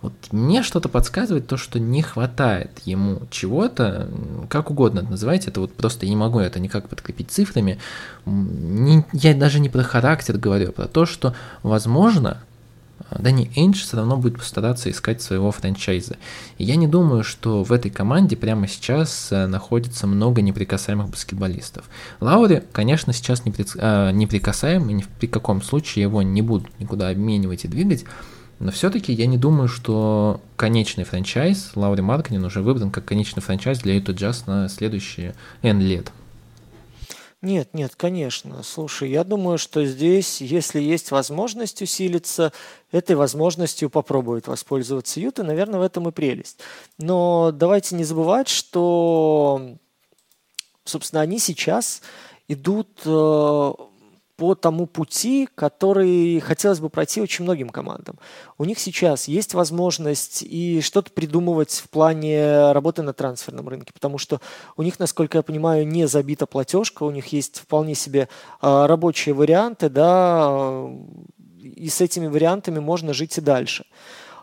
Вот мне что-то подсказывает то, что не хватает ему чего-то, как угодно называйте, это вот просто я не могу это никак подкрепить цифрами. Не, я даже не про характер говорю, а про то, что, возможно, Дани Эйндж все равно будет постараться искать своего франчайза. И я не думаю, что в этой команде прямо сейчас э, находится много неприкасаемых баскетболистов. Лаури, конечно, сейчас неприкасаем, и ни при каком случае его не будут никуда обменивать и двигать, но все-таки я не думаю, что конечный франчайз Лаури Марканин уже выбран как конечный франчайз для Utah Jazz на следующие N лет. Нет, нет, конечно. Слушай, я думаю, что здесь, если есть возможность усилиться, этой возможностью попробует воспользоваться Юта. Наверное, в этом и прелесть. Но давайте не забывать, что, собственно, они сейчас идут э, по тому пути, который хотелось бы пройти очень многим командам. У них сейчас есть возможность и что-то придумывать в плане работы на трансферном рынке, потому что у них, насколько я понимаю, не забита платежка, у них есть вполне себе э, рабочие варианты, да, и с этими вариантами можно жить и дальше.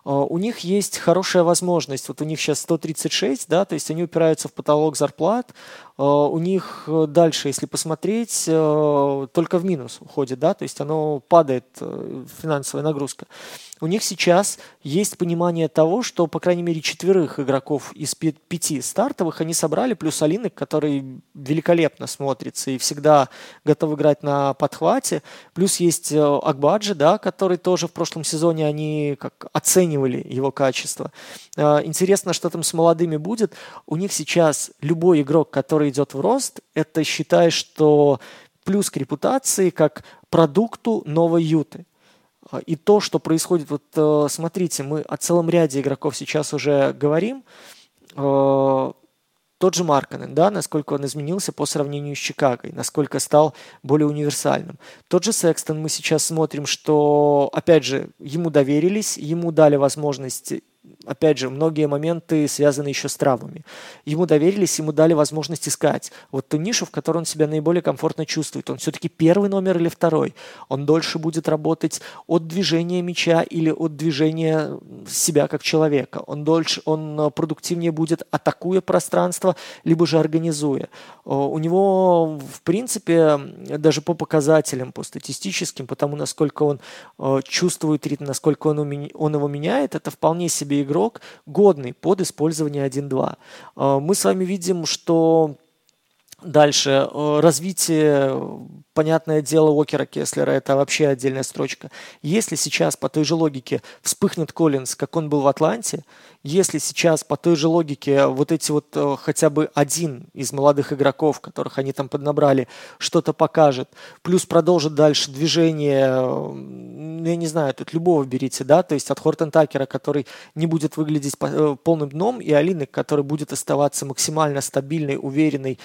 А, у них есть хорошая возможность, вот у них сейчас 136, да, то есть они упираются в потолок зарплат, а, у них э, дальше, если посмотреть, э, только в минус уходит, да, то есть оно падает, э, финансовая нагрузка. У них сейчас есть понимание того, что, по крайней мере, четверых игроков из пяти стартовых они собрали, плюс Алинок, который великолепно смотрится и всегда готов играть на подхвате. Плюс есть Акбаджи, да, который тоже в прошлом сезоне они как оценивали его качество. Интересно, что там с молодыми будет. У них сейчас любой игрок, который который идет в рост, это считай, что плюс к репутации как продукту новой юты. И то, что происходит, вот э, смотрите, мы о целом ряде игроков сейчас уже говорим. Э, тот же Марканен, да, насколько он изменился по сравнению с Чикагой, насколько стал более универсальным. Тот же Секстон, мы сейчас смотрим, что, опять же, ему доверились, ему дали возможность опять же, многие моменты связаны еще с травмами. Ему доверились, ему дали возможность искать вот ту нишу, в которой он себя наиболее комфортно чувствует. Он все-таки первый номер или второй. Он дольше будет работать от движения мяча или от движения себя как человека. Он дольше, он э, продуктивнее будет атакуя пространство, либо же организуя. У него, в принципе, даже по показателям, по статистическим, потому насколько он э, чувствует ритм, насколько он, он его меняет, это вполне себе себе игрок, годный под использование 1-2. А, мы с вами видим, что Дальше. Э, развитие, понятное дело, Уокера Кеслера – это вообще отдельная строчка. Если сейчас по той же логике вспыхнет Коллинз, как он был в Атланте, если сейчас по той же логике вот эти вот э, хотя бы один из молодых игроков, которых они там поднабрали, что-то покажет, плюс продолжит дальше движение, ну, я не знаю, тут любого берите, да, то есть от Хортон Такера, который не будет выглядеть э, полным дном, и Алины, который будет оставаться максимально стабильной, уверенной,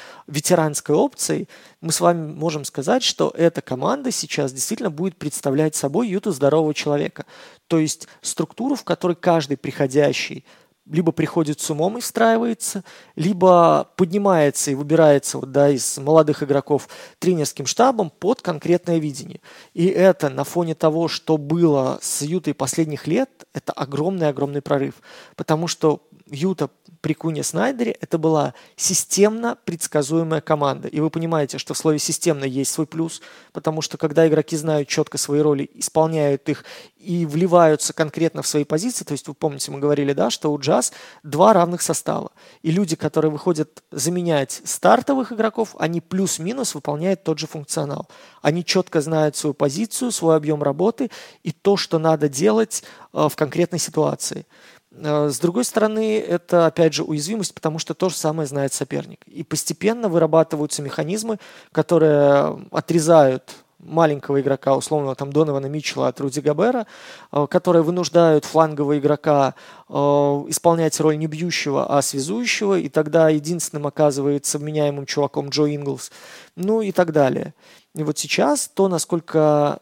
ветеранской опцией, мы с вами можем сказать, что эта команда сейчас действительно будет представлять собой юту здорового человека. То есть структуру, в которой каждый приходящий либо приходит с умом и встраивается, либо поднимается и выбирается вот, да, из молодых игроков тренерским штабом под конкретное видение. И это на фоне того, что было с Ютой последних лет, это огромный-огромный прорыв. Потому что Юта при Куне Снайдере это была системно предсказуемая команда. И вы понимаете, что в слове «системно» есть свой плюс, потому что когда игроки знают четко свои роли, исполняют их и вливаются конкретно в свои позиции, то есть вы помните, мы говорили, да, что у Джаз два равных состава. И люди, которые выходят заменять стартовых игроков, они плюс-минус выполняют тот же функционал. Они четко знают свою позицию, свой объем работы и то, что надо делать э, в конкретной ситуации. Э, с другой стороны, это, опять же, уязвимость, потому что то же самое знает соперник. И постепенно вырабатываются механизмы, которые отрезают маленького игрока, условного там Донована Митчелла от Руди Габера, э, которые вынуждают флангового игрока э, исполнять роль не бьющего, а связующего, и тогда единственным оказывается вменяемым чуваком Джо Инглс, ну и так далее. И вот сейчас то, насколько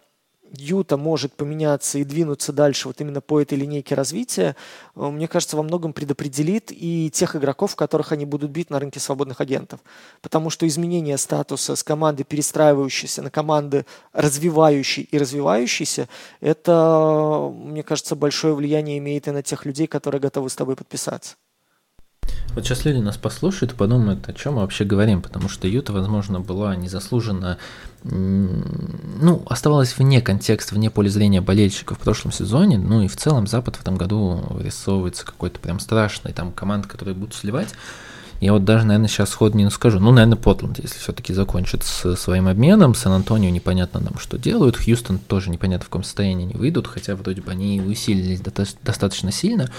Юта может поменяться и двинуться дальше вот именно по этой линейке развития, э, мне кажется, во многом предопределит и тех игроков, которых они будут бить на рынке свободных агентов. Потому что изменение статуса с команды, перестраивающейся на команды развивающей и развивающейся, это, мне кажется, большое влияние имеет и на тех людей, которые готовы с тобой подписаться. Вот сейчас люди нас послушают и подумают, о чем мы вообще говорим, потому что Юта, возможно, была незаслуженно, ну, оставалась вне контекста, вне поля зрения болельщиков в прошлом сезоне, ну и в целом Запад в этом году вырисовывается какой-то прям страшный, там команд, которые будут сливать. Я вот даже, наверное, сейчас сход не скажу. Ну, наверное, Портленд, если все-таки закончит с своим обменом. Сан-Антонио непонятно нам, что делают. Хьюстон тоже непонятно, в каком состоянии они выйдут, хотя вроде бы они усилились достаточно сильно.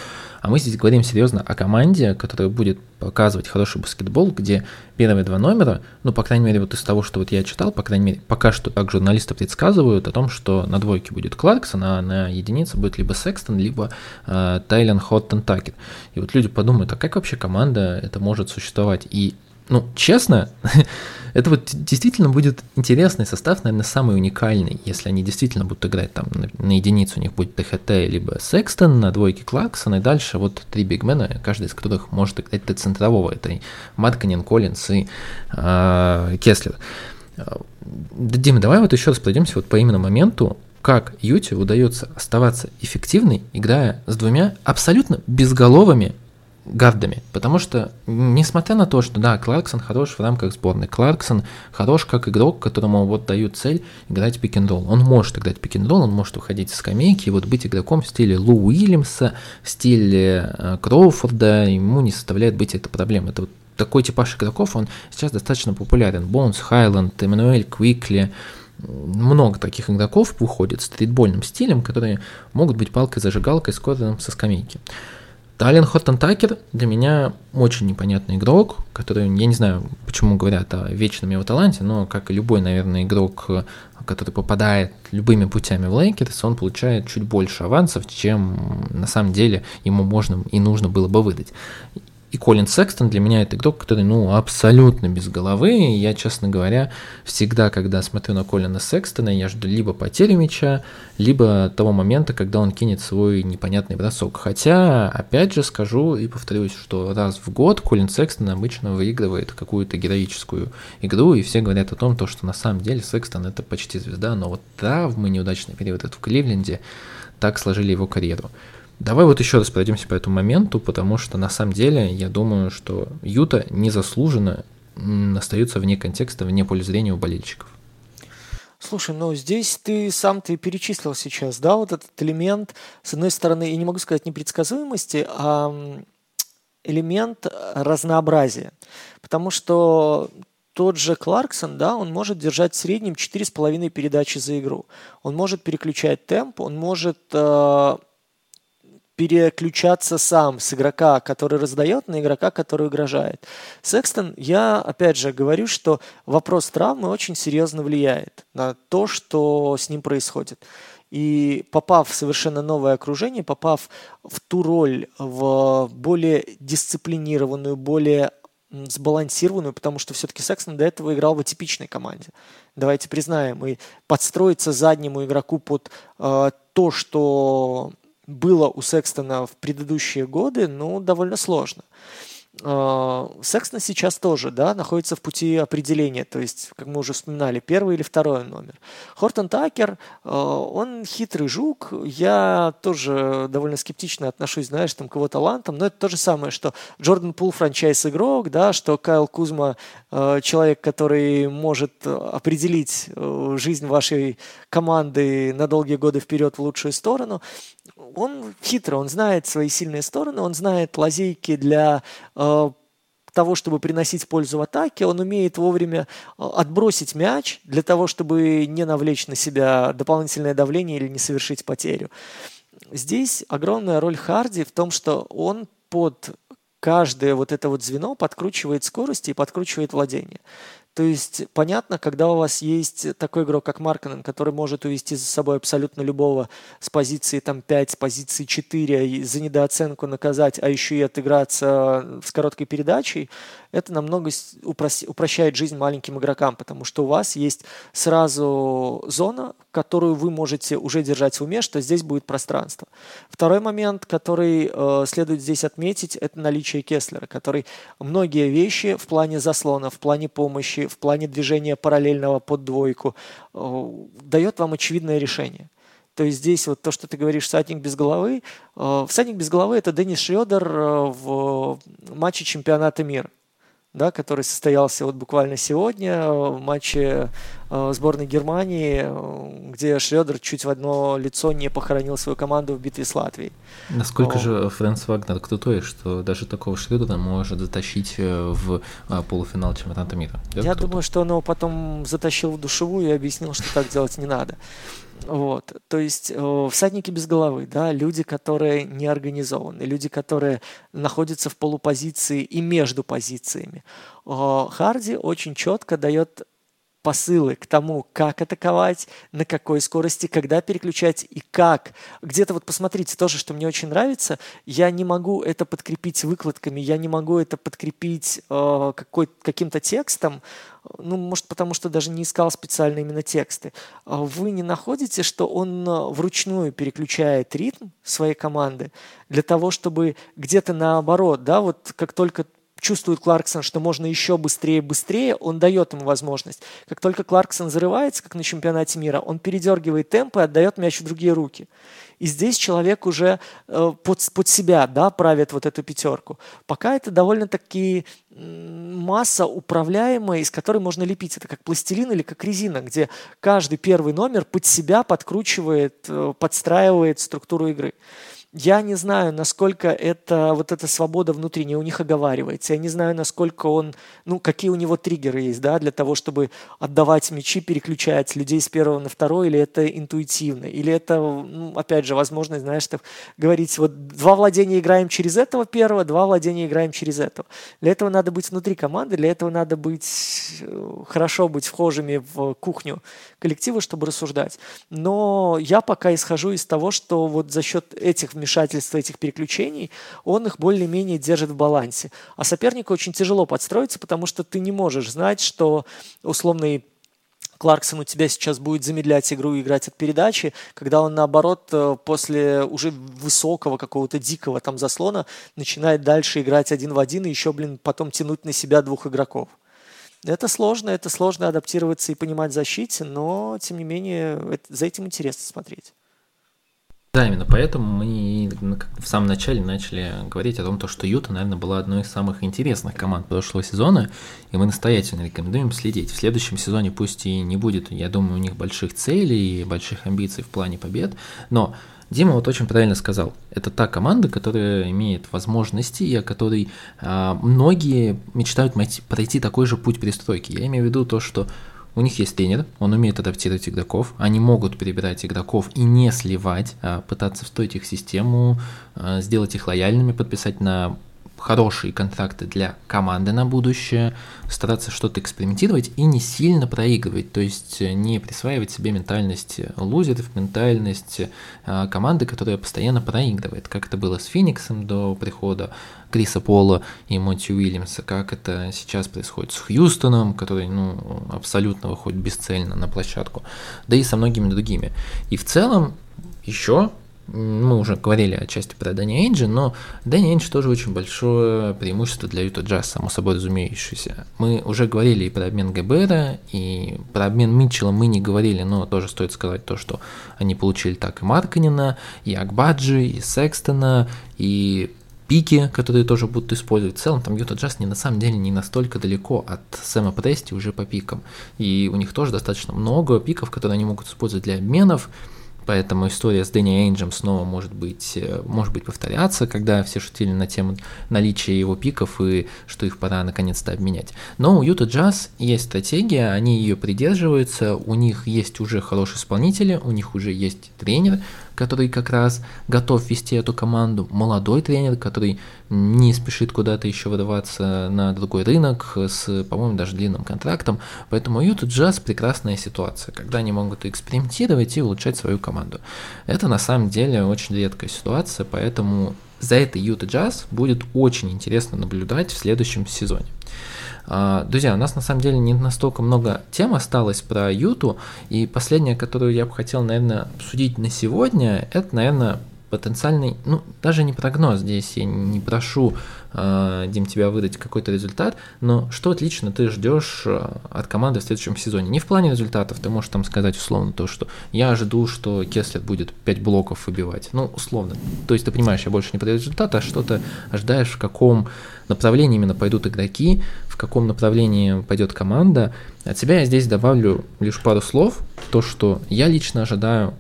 А мы здесь говорим серьезно о команде, которая будет показывать хороший баскетбол, где первые два номера, ну, по крайней мере, вот из того, что вот я читал, по крайней мере, пока что так журналисты предсказывают о том, что на двойке будет Кларксон, а на единице будет либо Секстон, либо э, Тайлен Хоттон Такер. И вот люди подумают, а как вообще команда это может существовать? И ну, честно, это вот действительно будет интересный состав, наверное, самый уникальный, если они действительно будут играть там на, единицу, у них будет ТХТ либо Секстон, на двойке Кларксон, и дальше вот три бигмена, каждый из которых может играть до центрового, это Матканин, Коллинс и э, Кеслер. Дима, давай вот еще раз пройдемся вот по именно моменту, как Юте удается оставаться эффективной, играя с двумя абсолютно безголовыми гардами, потому что, несмотря на то, что, да, Кларксон хорош в рамках сборной, Кларксон хорош как игрок, которому вот дают цель играть пик н Он может играть пик н он может уходить с скамейки и вот быть игроком в стиле Лу Уильямса, в стиле э, Кроуфорда, ему не составляет быть это проблемой. Это вот такой типаж игроков, он сейчас достаточно популярен. Бонс Хайланд, Эммануэль Квикли, много таких игроков выходит с стритбольным стилем, которые могут быть палкой-зажигалкой скорером со скамейки. Тэйлен Хортон-Такер для меня очень непонятный игрок, который, я не знаю, почему говорят о вечном его таланте, но как и любой, наверное, игрок, который попадает любыми путями в Лейкерс, он получает чуть больше авансов, чем на самом деле ему можно и нужно было бы выдать. И Колин Секстон для меня это игрок, который, ну, абсолютно без головы. И я, честно говоря, всегда, когда смотрю на Колина Секстона, я жду либо потери мяча, либо того момента, когда он кинет свой непонятный бросок. Хотя, опять же, скажу и повторюсь, что раз в год Колин Секстон обычно выигрывает какую-то героическую игру, и все говорят о том, то, что на самом деле Секстон это почти звезда, но вот травмы, неудачный период в Кливленде так сложили его карьеру. Давай вот еще раз пройдемся по этому моменту, потому что на самом деле я думаю, что Юта незаслуженно остается вне контекста, вне поля зрения у болельщиков. Слушай, ну здесь ты сам ты перечислил сейчас, да, вот этот элемент, с одной стороны, я не могу сказать непредсказуемости, а элемент разнообразия. Потому что тот же Кларксон, да, он может держать в среднем 4,5 передачи за игру. Он может переключать темп, он может э, переключаться сам с игрока, который раздает, на игрока, который угрожает. Секстон, я опять же говорю, что вопрос травмы очень серьезно влияет на то, что с ним происходит. И попав в совершенно новое окружение, попав в ту роль, в более дисциплинированную, более сбалансированную, потому что все-таки Секстон до этого играл в атипичной команде. Давайте признаем, и подстроиться заднему игроку под э, то, что было у Секстона в предыдущие годы, ну, довольно сложно. А, Секстон сейчас тоже, да, находится в пути определения, то есть, как мы уже вспоминали, первый или второй номер. Хортон Такер, а, он хитрый жук, я тоже довольно скептично отношусь, знаешь, там, к его талантам, но это то же самое, что Джордан Пул франчайз-игрок, да, что Кайл Кузма а, человек, который может определить жизнь вашей команды на долгие годы вперед в лучшую сторону, он хитро, он знает свои сильные стороны, он знает лазейки для э, того, чтобы приносить пользу в атаке, он умеет вовремя э, отбросить мяч для того, чтобы не навлечь на себя дополнительное давление или не совершить потерю. Здесь огромная роль Харди в том, что он под каждое вот это вот звено подкручивает скорость и подкручивает владение. То есть понятно, когда у вас есть такой игрок, как Марканен, который может увести за собой абсолютно любого с позиции там 5, с позиции 4, и за недооценку наказать, а еще и отыграться с короткой передачей, это намного упрощает жизнь маленьким игрокам, потому что у вас есть сразу зона, которую вы можете уже держать в уме, что здесь будет пространство. Второй момент, который э, следует здесь отметить, это наличие Кеслера, который многие вещи в плане заслона, в плане помощи, в плане движения параллельного под двойку э, дает вам очевидное решение. То есть здесь вот то, что ты говоришь, всадник без головы. Э, всадник без головы – это Денис Шредер э, в матче чемпионата мира да, который состоялся вот буквально сегодня в матче э, сборной Германии, э, где Шредер чуть в одно лицо не похоронил свою команду в битве с Латвией. Насколько О. же Фрэнс Вагнер крутой, что даже такого Шредера может затащить э, в полуфинал чемпионата мира? Я круто. думаю, что он его потом затащил в душевую и объяснил, что так делать не надо. Вот, то есть э, всадники без головы, да, люди, которые не организованы, люди, которые находятся в полупозиции и между позициями. Э, Харди очень четко дает посылы к тому, как атаковать, на какой скорости, когда переключать и как. Где-то вот посмотрите тоже, что мне очень нравится, я не могу это подкрепить выкладками, я не могу это подкрепить э, каким-то текстом, ну, может, потому что даже не искал специально именно тексты. А вы не находите, что он э, вручную переключает ритм своей команды для того, чтобы где-то наоборот, да, вот как только чувствует Кларксон, что можно еще быстрее, быстрее, он дает ему возможность. Как только Кларксон зарывается, как на чемпионате мира, он передергивает темп и отдает мяч в другие руки. И здесь человек уже э, под, под себя да, правит вот эту пятерку. Пока это довольно-таки масса управляемая, из которой можно лепить. Это как пластилин или как резина, где каждый первый номер под себя подкручивает, э, подстраивает структуру игры. Я не знаю, насколько это, вот эта свобода внутренняя у них оговаривается. Я не знаю, насколько он, ну, какие у него триггеры есть, да, для того, чтобы отдавать мячи, переключать людей с первого на второй, или это интуитивно, или это, ну, опять же, возможность, знаешь, так говорить, вот два владения играем через этого первого, два владения играем через этого. Для этого надо быть внутри команды, для этого надо быть, э, хорошо быть вхожими в кухню коллектива, чтобы рассуждать. Но я пока исхожу из того, что вот за счет этих вмешательства этих переключений, он их более-менее держит в балансе. А сопернику очень тяжело подстроиться, потому что ты не можешь знать, что условный Кларксон у тебя сейчас будет замедлять игру и играть от передачи, когда он, наоборот, э, после уже высокого какого-то дикого там заслона начинает дальше играть один в один и еще, блин, потом тянуть на себя двух игроков. Это сложно, это сложно адаптироваться и понимать защите, но, тем не менее, это, за этим интересно смотреть. Да, именно поэтому мы в самом начале начали говорить о том, что Юта, наверное, была одной из самых интересных команд прошлого сезона, и мы настоятельно рекомендуем следить. В следующем сезоне пусть и не будет, я думаю, у них больших целей и больших амбиций в плане побед, но Дима вот очень правильно сказал. Это та команда, которая имеет возможности и о которой а, многие мечтают пройти такой же путь перестройки. Я имею в виду то, что у них есть тренер, он умеет адаптировать игроков, они могут перебирать игроков и не сливать, а пытаться встроить их в систему, а, сделать их лояльными, подписать на хорошие контракты для команды на будущее, стараться что-то экспериментировать и не сильно проигрывать, то есть не присваивать себе ментальность лузеров, ментальность а, команды, которая постоянно проигрывает, как это было с Фениксом до прихода Криса Пола и Монти Уильямса, как это сейчас происходит с Хьюстоном, который ну, абсолютно выходит бесцельно на площадку, да и со многими другими. И в целом еще мы уже говорили отчасти про Дани Эйнджи, но Дани Эйндж тоже очень большое преимущество для Юта Джаз, само собой разумеющееся. Мы уже говорили и про обмен Габера, и про обмен Митчелла мы не говорили, но тоже стоит сказать то, что они получили так и Марканина, и Акбаджи, и Секстона, и пики, которые тоже будут использовать. В целом там Юта Джаз не на самом деле не настолько далеко от Сэма Прести уже по пикам. И у них тоже достаточно много пиков, которые они могут использовать для обменов. Поэтому история с Дэнни Эйнджем снова может быть, э, может быть повторяться, когда все шутили на тему наличия его пиков и что их пора наконец-то обменять. Но у Юта Джаз есть стратегия, они ее придерживаются, у них есть уже хорошие исполнители, у них уже есть тренер, который как раз готов вести эту команду, молодой тренер, который не спешит куда-то еще выдаваться на другой рынок с, по-моему, даже длинным контрактом. Поэтому Юта Джаз прекрасная ситуация, когда они могут экспериментировать и улучшать свою команду. Это на самом деле очень редкая ситуация, поэтому за этой Юта Джаз будет очень интересно наблюдать в следующем сезоне. А, друзья, у нас на самом деле не настолько много тем осталось про Юту, и последняя, которую я бы хотел, наверное, обсудить на сегодня, это, наверное, потенциальный, ну, даже не прогноз, здесь я не прошу, э, Дим, тебя выдать какой-то результат, но что отлично ты ждешь э, от команды в следующем сезоне? Не в плане результатов, ты можешь там сказать условно то, что я жду, что Кеслер будет 5 блоков выбивать, ну, условно. То есть ты понимаешь, я больше не про результат, а что то ожидаешь, в каком направлении именно пойдут игроки, в каком направлении пойдет команда. От себя я здесь добавлю лишь пару слов, то, что я лично ожидаю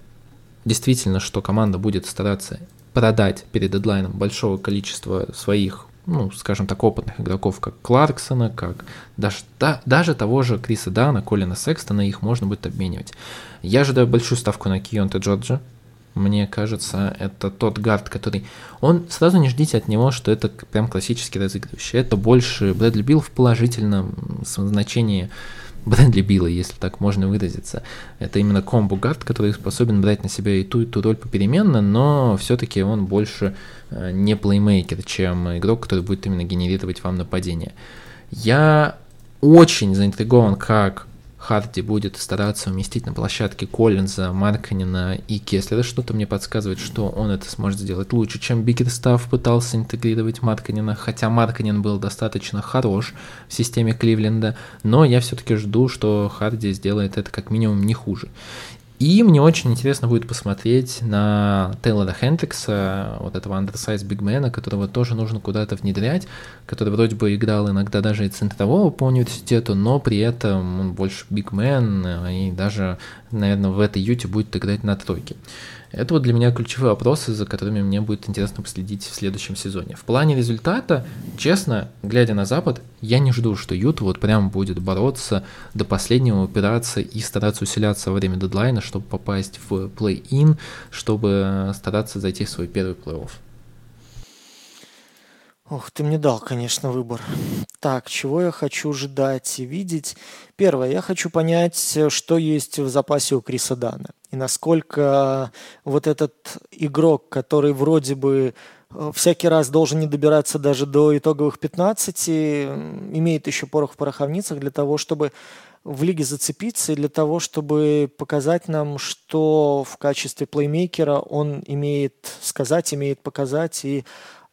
действительно, что команда будет стараться продать перед дедлайном большого количества своих ну, скажем так, опытных игроков, как Кларксона, как даже, да, даже того же Криса Дана, Колина Секстона, их можно будет обменивать. Я ожидаю большую ставку на Кионта Джорджа. Мне кажется, это тот гард, который... Он сразу не ждите от него, что это прям классический разыгрывающий. Это больше Брэдли Билл в положительном значении Брэдли Билла, если так можно выразиться. Это именно комбо гард, который способен брать на себя и ту, и ту роль попеременно, но все-таки он больше э, не плеймейкер, чем игрок, который будет именно генерировать вам нападение. Я очень заинтригован, как Харди будет стараться уместить на площадке Коллинза, Марканина и Кеслера. Что-то мне подсказывает, что он это сможет сделать лучше, чем Бикерстав пытался интегрировать Марканина, хотя Марканин был достаточно хорош в системе Кливленда, но я все-таки жду, что Харди сделает это как минимум не хуже. И мне очень интересно будет посмотреть на Тейлора Хендрикса, вот этого андерсайз бигмена, которого тоже нужно куда-то внедрять, который вроде бы играл иногда даже и центрового по университету, но при этом он больше бигмен, и даже, наверное, в этой юте будет играть на тройке. Это вот для меня ключевые вопросы, за которыми мне будет интересно последить в следующем сезоне. В плане результата, честно, глядя на Запад, я не жду, что Юта вот прям будет бороться до последнего, упираться и стараться усиляться во время дедлайна, чтобы попасть в плей-ин, чтобы стараться зайти в свой первый плей-офф. Ох, ты мне дал, конечно, выбор. Так, чего я хочу ждать и видеть? Первое, я хочу понять, что есть в запасе у Криса Дана. И насколько вот этот игрок, который вроде бы э, всякий раз должен не добираться даже до итоговых 15, имеет еще порох в пороховницах для того, чтобы в лиге зацепиться и для того, чтобы показать нам, что в качестве плеймейкера он имеет сказать, имеет показать и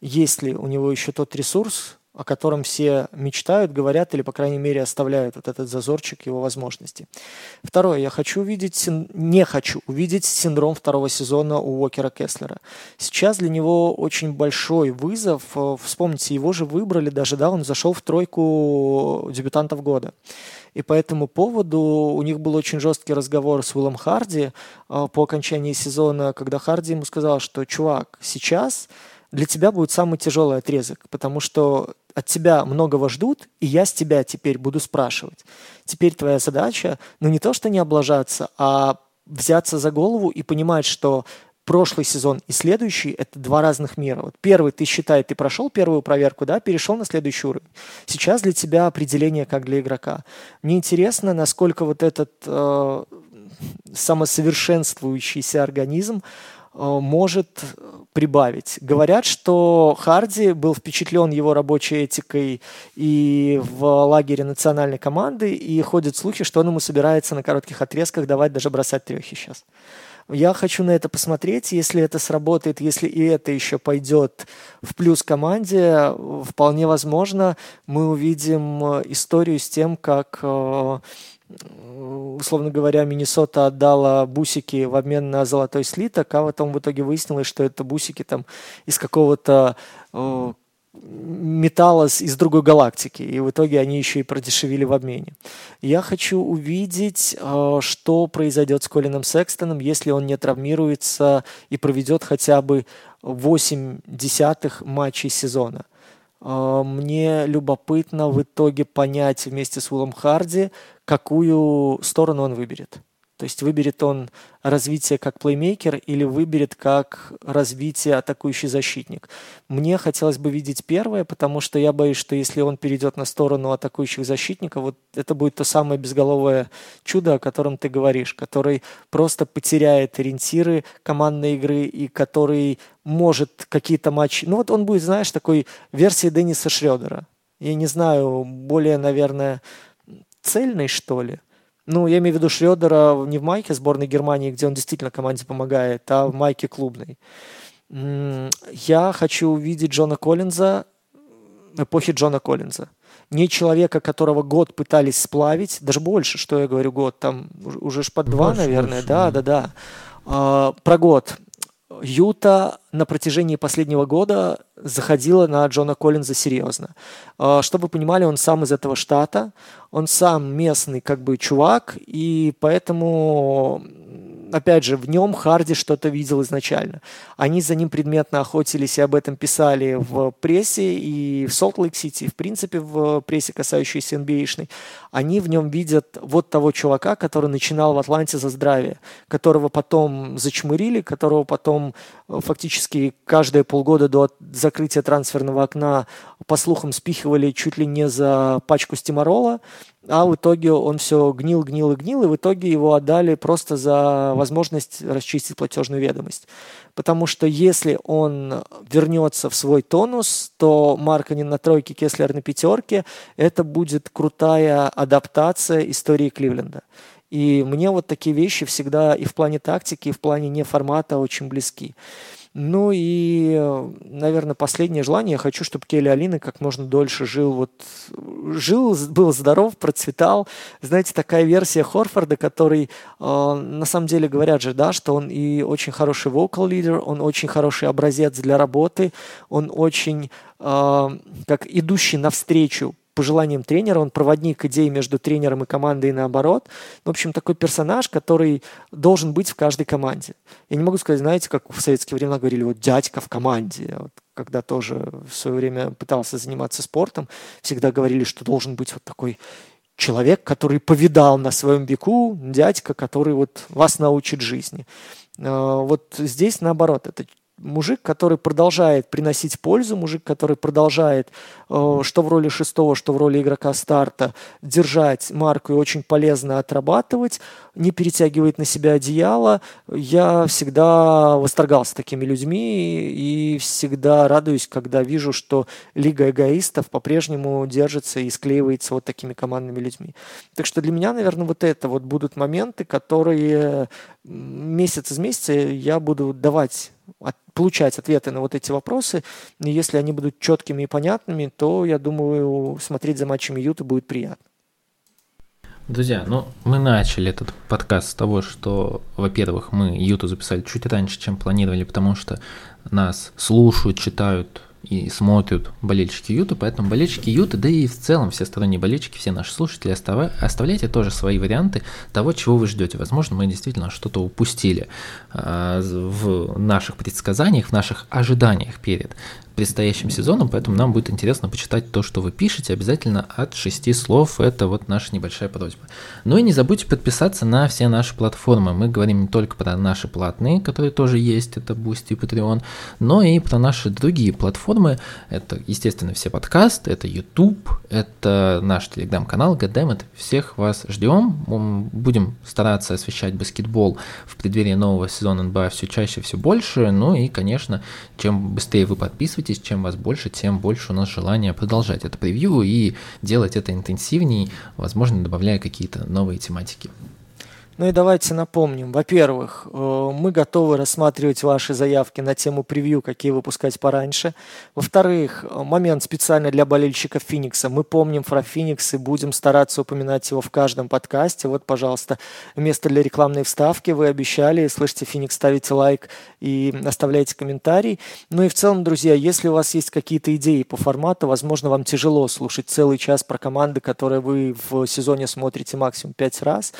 есть ли у него еще тот ресурс, о котором все мечтают, говорят или, по крайней мере, оставляют вот этот зазорчик его возможности. Второе. Я хочу увидеть, не хочу увидеть синдром второго сезона у Уокера Кеслера. Сейчас для него очень большой вызов. Вспомните, его же выбрали даже, да, он зашел в тройку дебютантов года. И по этому поводу у них был очень жесткий разговор с Уиллом Харди э, по окончании сезона, когда Харди ему сказал, что, чувак, сейчас для тебя будет самый тяжелый отрезок, потому что от тебя многого ждут, и я с тебя теперь буду спрашивать. Теперь твоя задача, ну не то, что не облажаться, а взяться за голову и понимать, что прошлый сезон и следующий – это два разных мира. Вот первый, ты считай, ты прошел первую проверку, да, перешел на следующий уровень. Сейчас для тебя определение как для игрока. Мне интересно, насколько вот этот э, самосовершенствующийся организм Э, может прибавить. Говорят, что Харди был впечатлен его рабочей этикой и в лагере национальной команды, и ходят слухи, что он ему собирается на коротких отрезках давать даже бросать трехи сейчас. Я хочу на это посмотреть. Если это сработает, если и это еще пойдет в плюс команде, вполне возможно, мы увидим историю с тем, как э, условно говоря, Миннесота отдала бусики в обмен на золотой слиток, а потом в итоге выяснилось, что это бусики там из какого-то э, металла из другой галактики, и в итоге они еще и продешевили в обмене. Я хочу увидеть, э, что произойдет с Колином Секстоном, если он не травмируется и проведет хотя бы 8 десятых матчей сезона – мне любопытно в итоге понять вместе с Уиллом Харди, какую сторону он выберет. То есть выберет он развитие как плеймейкер или выберет как развитие атакующий защитник. Мне хотелось бы видеть первое, потому что я боюсь, что если он перейдет на сторону атакующих защитников, вот это будет то самое безголовое чудо, о котором ты говоришь, который просто потеряет ориентиры командной игры и который может какие-то матчи... Ну вот он будет, знаешь, такой версией Денниса Шредера. Я не знаю, более, наверное, цельный, что ли. Ну, я имею в виду Шредера не в майке сборной Германии, где он действительно команде помогает, а в майке клубной. Я хочу увидеть Джона Коллинза эпохи Джона Коллинза. Не человека, которого год пытались сплавить, даже больше, что я говорю, год, там уже ж под два, больше, наверное, больше, да, да, да. да. А, про год. Юта на протяжении последнего года заходила на Джона Коллинза серьезно. А, чтобы вы понимали, он сам из этого штата, он сам местный как бы чувак, и поэтому опять же, в нем Харди что-то видел изначально. Они за ним предметно охотились и об этом писали в прессе и в Солт-Лейк-Сити, в принципе, в прессе, касающейся NBA-шной. Они в нем видят вот того чувака, который начинал в Атланте за здравие, которого потом зачмырили, которого потом э, фактически каждые полгода до закрытия трансферного окна, по слухам, спихивали чуть ли не за пачку стимарола, а в итоге он все гнил, гнил и гнил, и в итоге его отдали просто за возможность расчистить платежную ведомость. Потому что если он вернется в свой тонус, то Марканин на тройке, Кеслер на пятерке, это будет крутая адаптация истории Кливленда. И мне вот такие вещи всегда и в плане тактики, и в плане неформата очень близки. Ну и, наверное, последнее желание. Я хочу, чтобы Келли Алины как можно дольше жил, вот, жил, был здоров, процветал. Знаете, такая версия Хорфорда, который, э, на самом деле, говорят же, да, что он и очень хороший leader, он очень хороший образец для работы, он очень, э, как идущий навстречу пожеланиям тренера, он проводник идей между тренером и командой и наоборот. В общем, такой персонаж, который должен быть в каждой команде. Я не могу сказать, знаете, как в советские времена говорили, вот дядька в команде. Вот, когда тоже в свое время пытался заниматься спортом, всегда говорили, что должен быть вот такой человек, который повидал на своем веку, дядька, который вот вас научит жизни. А, вот здесь наоборот, это мужик, который продолжает приносить пользу, мужик, который продолжает, э, что в роли шестого, что в роли игрока старта, держать марку и очень полезно отрабатывать, не перетягивает на себя одеяло. Я всегда восторгался такими людьми и всегда радуюсь, когда вижу, что Лига эгоистов по-прежнему держится и склеивается вот такими командными людьми. Так что для меня, наверное, вот это вот будут моменты, которые месяц из месяца я буду давать получать ответы на вот эти вопросы. И если они будут четкими и понятными, то, я думаю, смотреть за матчами Юта будет приятно. Друзья, ну мы начали этот подкаст с того, что, во-первых, мы Юту записали чуть раньше, чем планировали, потому что нас слушают, читают и смотрят болельщики Юта, поэтому болельщики Юта, да и в целом все сторонние болельщики, все наши слушатели, оставляйте тоже свои варианты того, чего вы ждете. Возможно, мы действительно что-то упустили а, в наших предсказаниях, в наших ожиданиях перед предстоящим сезоном, поэтому нам будет интересно почитать то, что вы пишете, обязательно от шести слов, это вот наша небольшая просьба. Ну и не забудьте подписаться на все наши платформы, мы говорим не только про наши платные, которые тоже есть, это Boosty и Patreon, но и про наши другие платформы, это, естественно, все подкасты, это YouTube, это наш телеграм-канал, Goddammit, всех вас ждем, будем стараться освещать баскетбол в преддверии нового сезона НБА все чаще, все больше, ну и, конечно, чем быстрее вы подписываетесь, подписывайтесь, чем вас больше, тем больше у нас желания продолжать это превью и делать это интенсивнее, возможно, добавляя какие-то новые тематики. Ну и давайте напомним. Во-первых, э, мы готовы рассматривать ваши заявки на тему превью, какие выпускать пораньше. Во-вторых, э, момент специально для болельщиков Феникса. Мы помним про Феникс и будем стараться упоминать его в каждом подкасте. Вот, пожалуйста, место для рекламной вставки. Вы обещали. Слышите, Феникс, ставите лайк и оставляйте комментарий. Ну и в целом, друзья, если у вас есть какие-то идеи по формату, возможно, вам тяжело слушать целый час про команды, которые вы в сезоне смотрите максимум пять раз,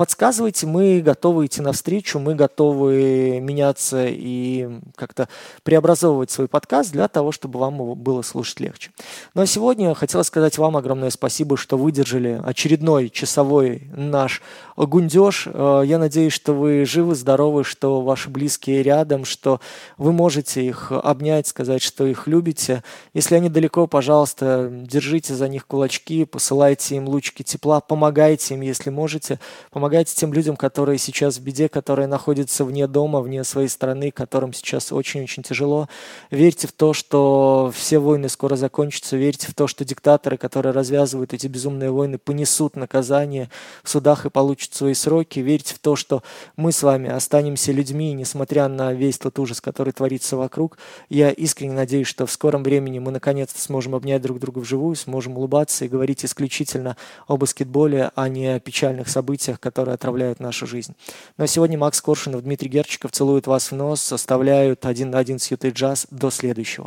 подсказывайте, мы готовы идти навстречу, мы готовы меняться и как-то преобразовывать свой подкаст для того, чтобы вам было слушать легче. Ну а сегодня я хотел сказать вам огромное спасибо, что выдержали очередной часовой наш гундеж. Э, я надеюсь, что вы живы, здоровы, что ваши близкие рядом, что вы можете их обнять, сказать, что их любите. Если они далеко, пожалуйста, держите за них кулачки, посылайте им лучки тепла, помогайте им, если можете. Помогайте тем людям, которые сейчас в беде, которые находятся вне дома, вне своей страны, которым сейчас очень-очень тяжело. Верьте в то, что все войны скоро закончатся. Верьте в то, что диктаторы, которые развязывают эти безумные войны, понесут наказание в судах и получат свои сроки, верить в то, что мы с вами останемся людьми, несмотря на весь тот ужас, который творится вокруг. Я искренне надеюсь, что в скором времени мы наконец-то сможем обнять друг друга вживую, сможем улыбаться и говорить исключительно о баскетболе, а не о печальных событиях, которые отравляют нашу жизнь. Но сегодня Макс Коршунов, Дмитрий Герчиков целуют вас в нос, оставляют один на один с Ютой Джаз. До следующего.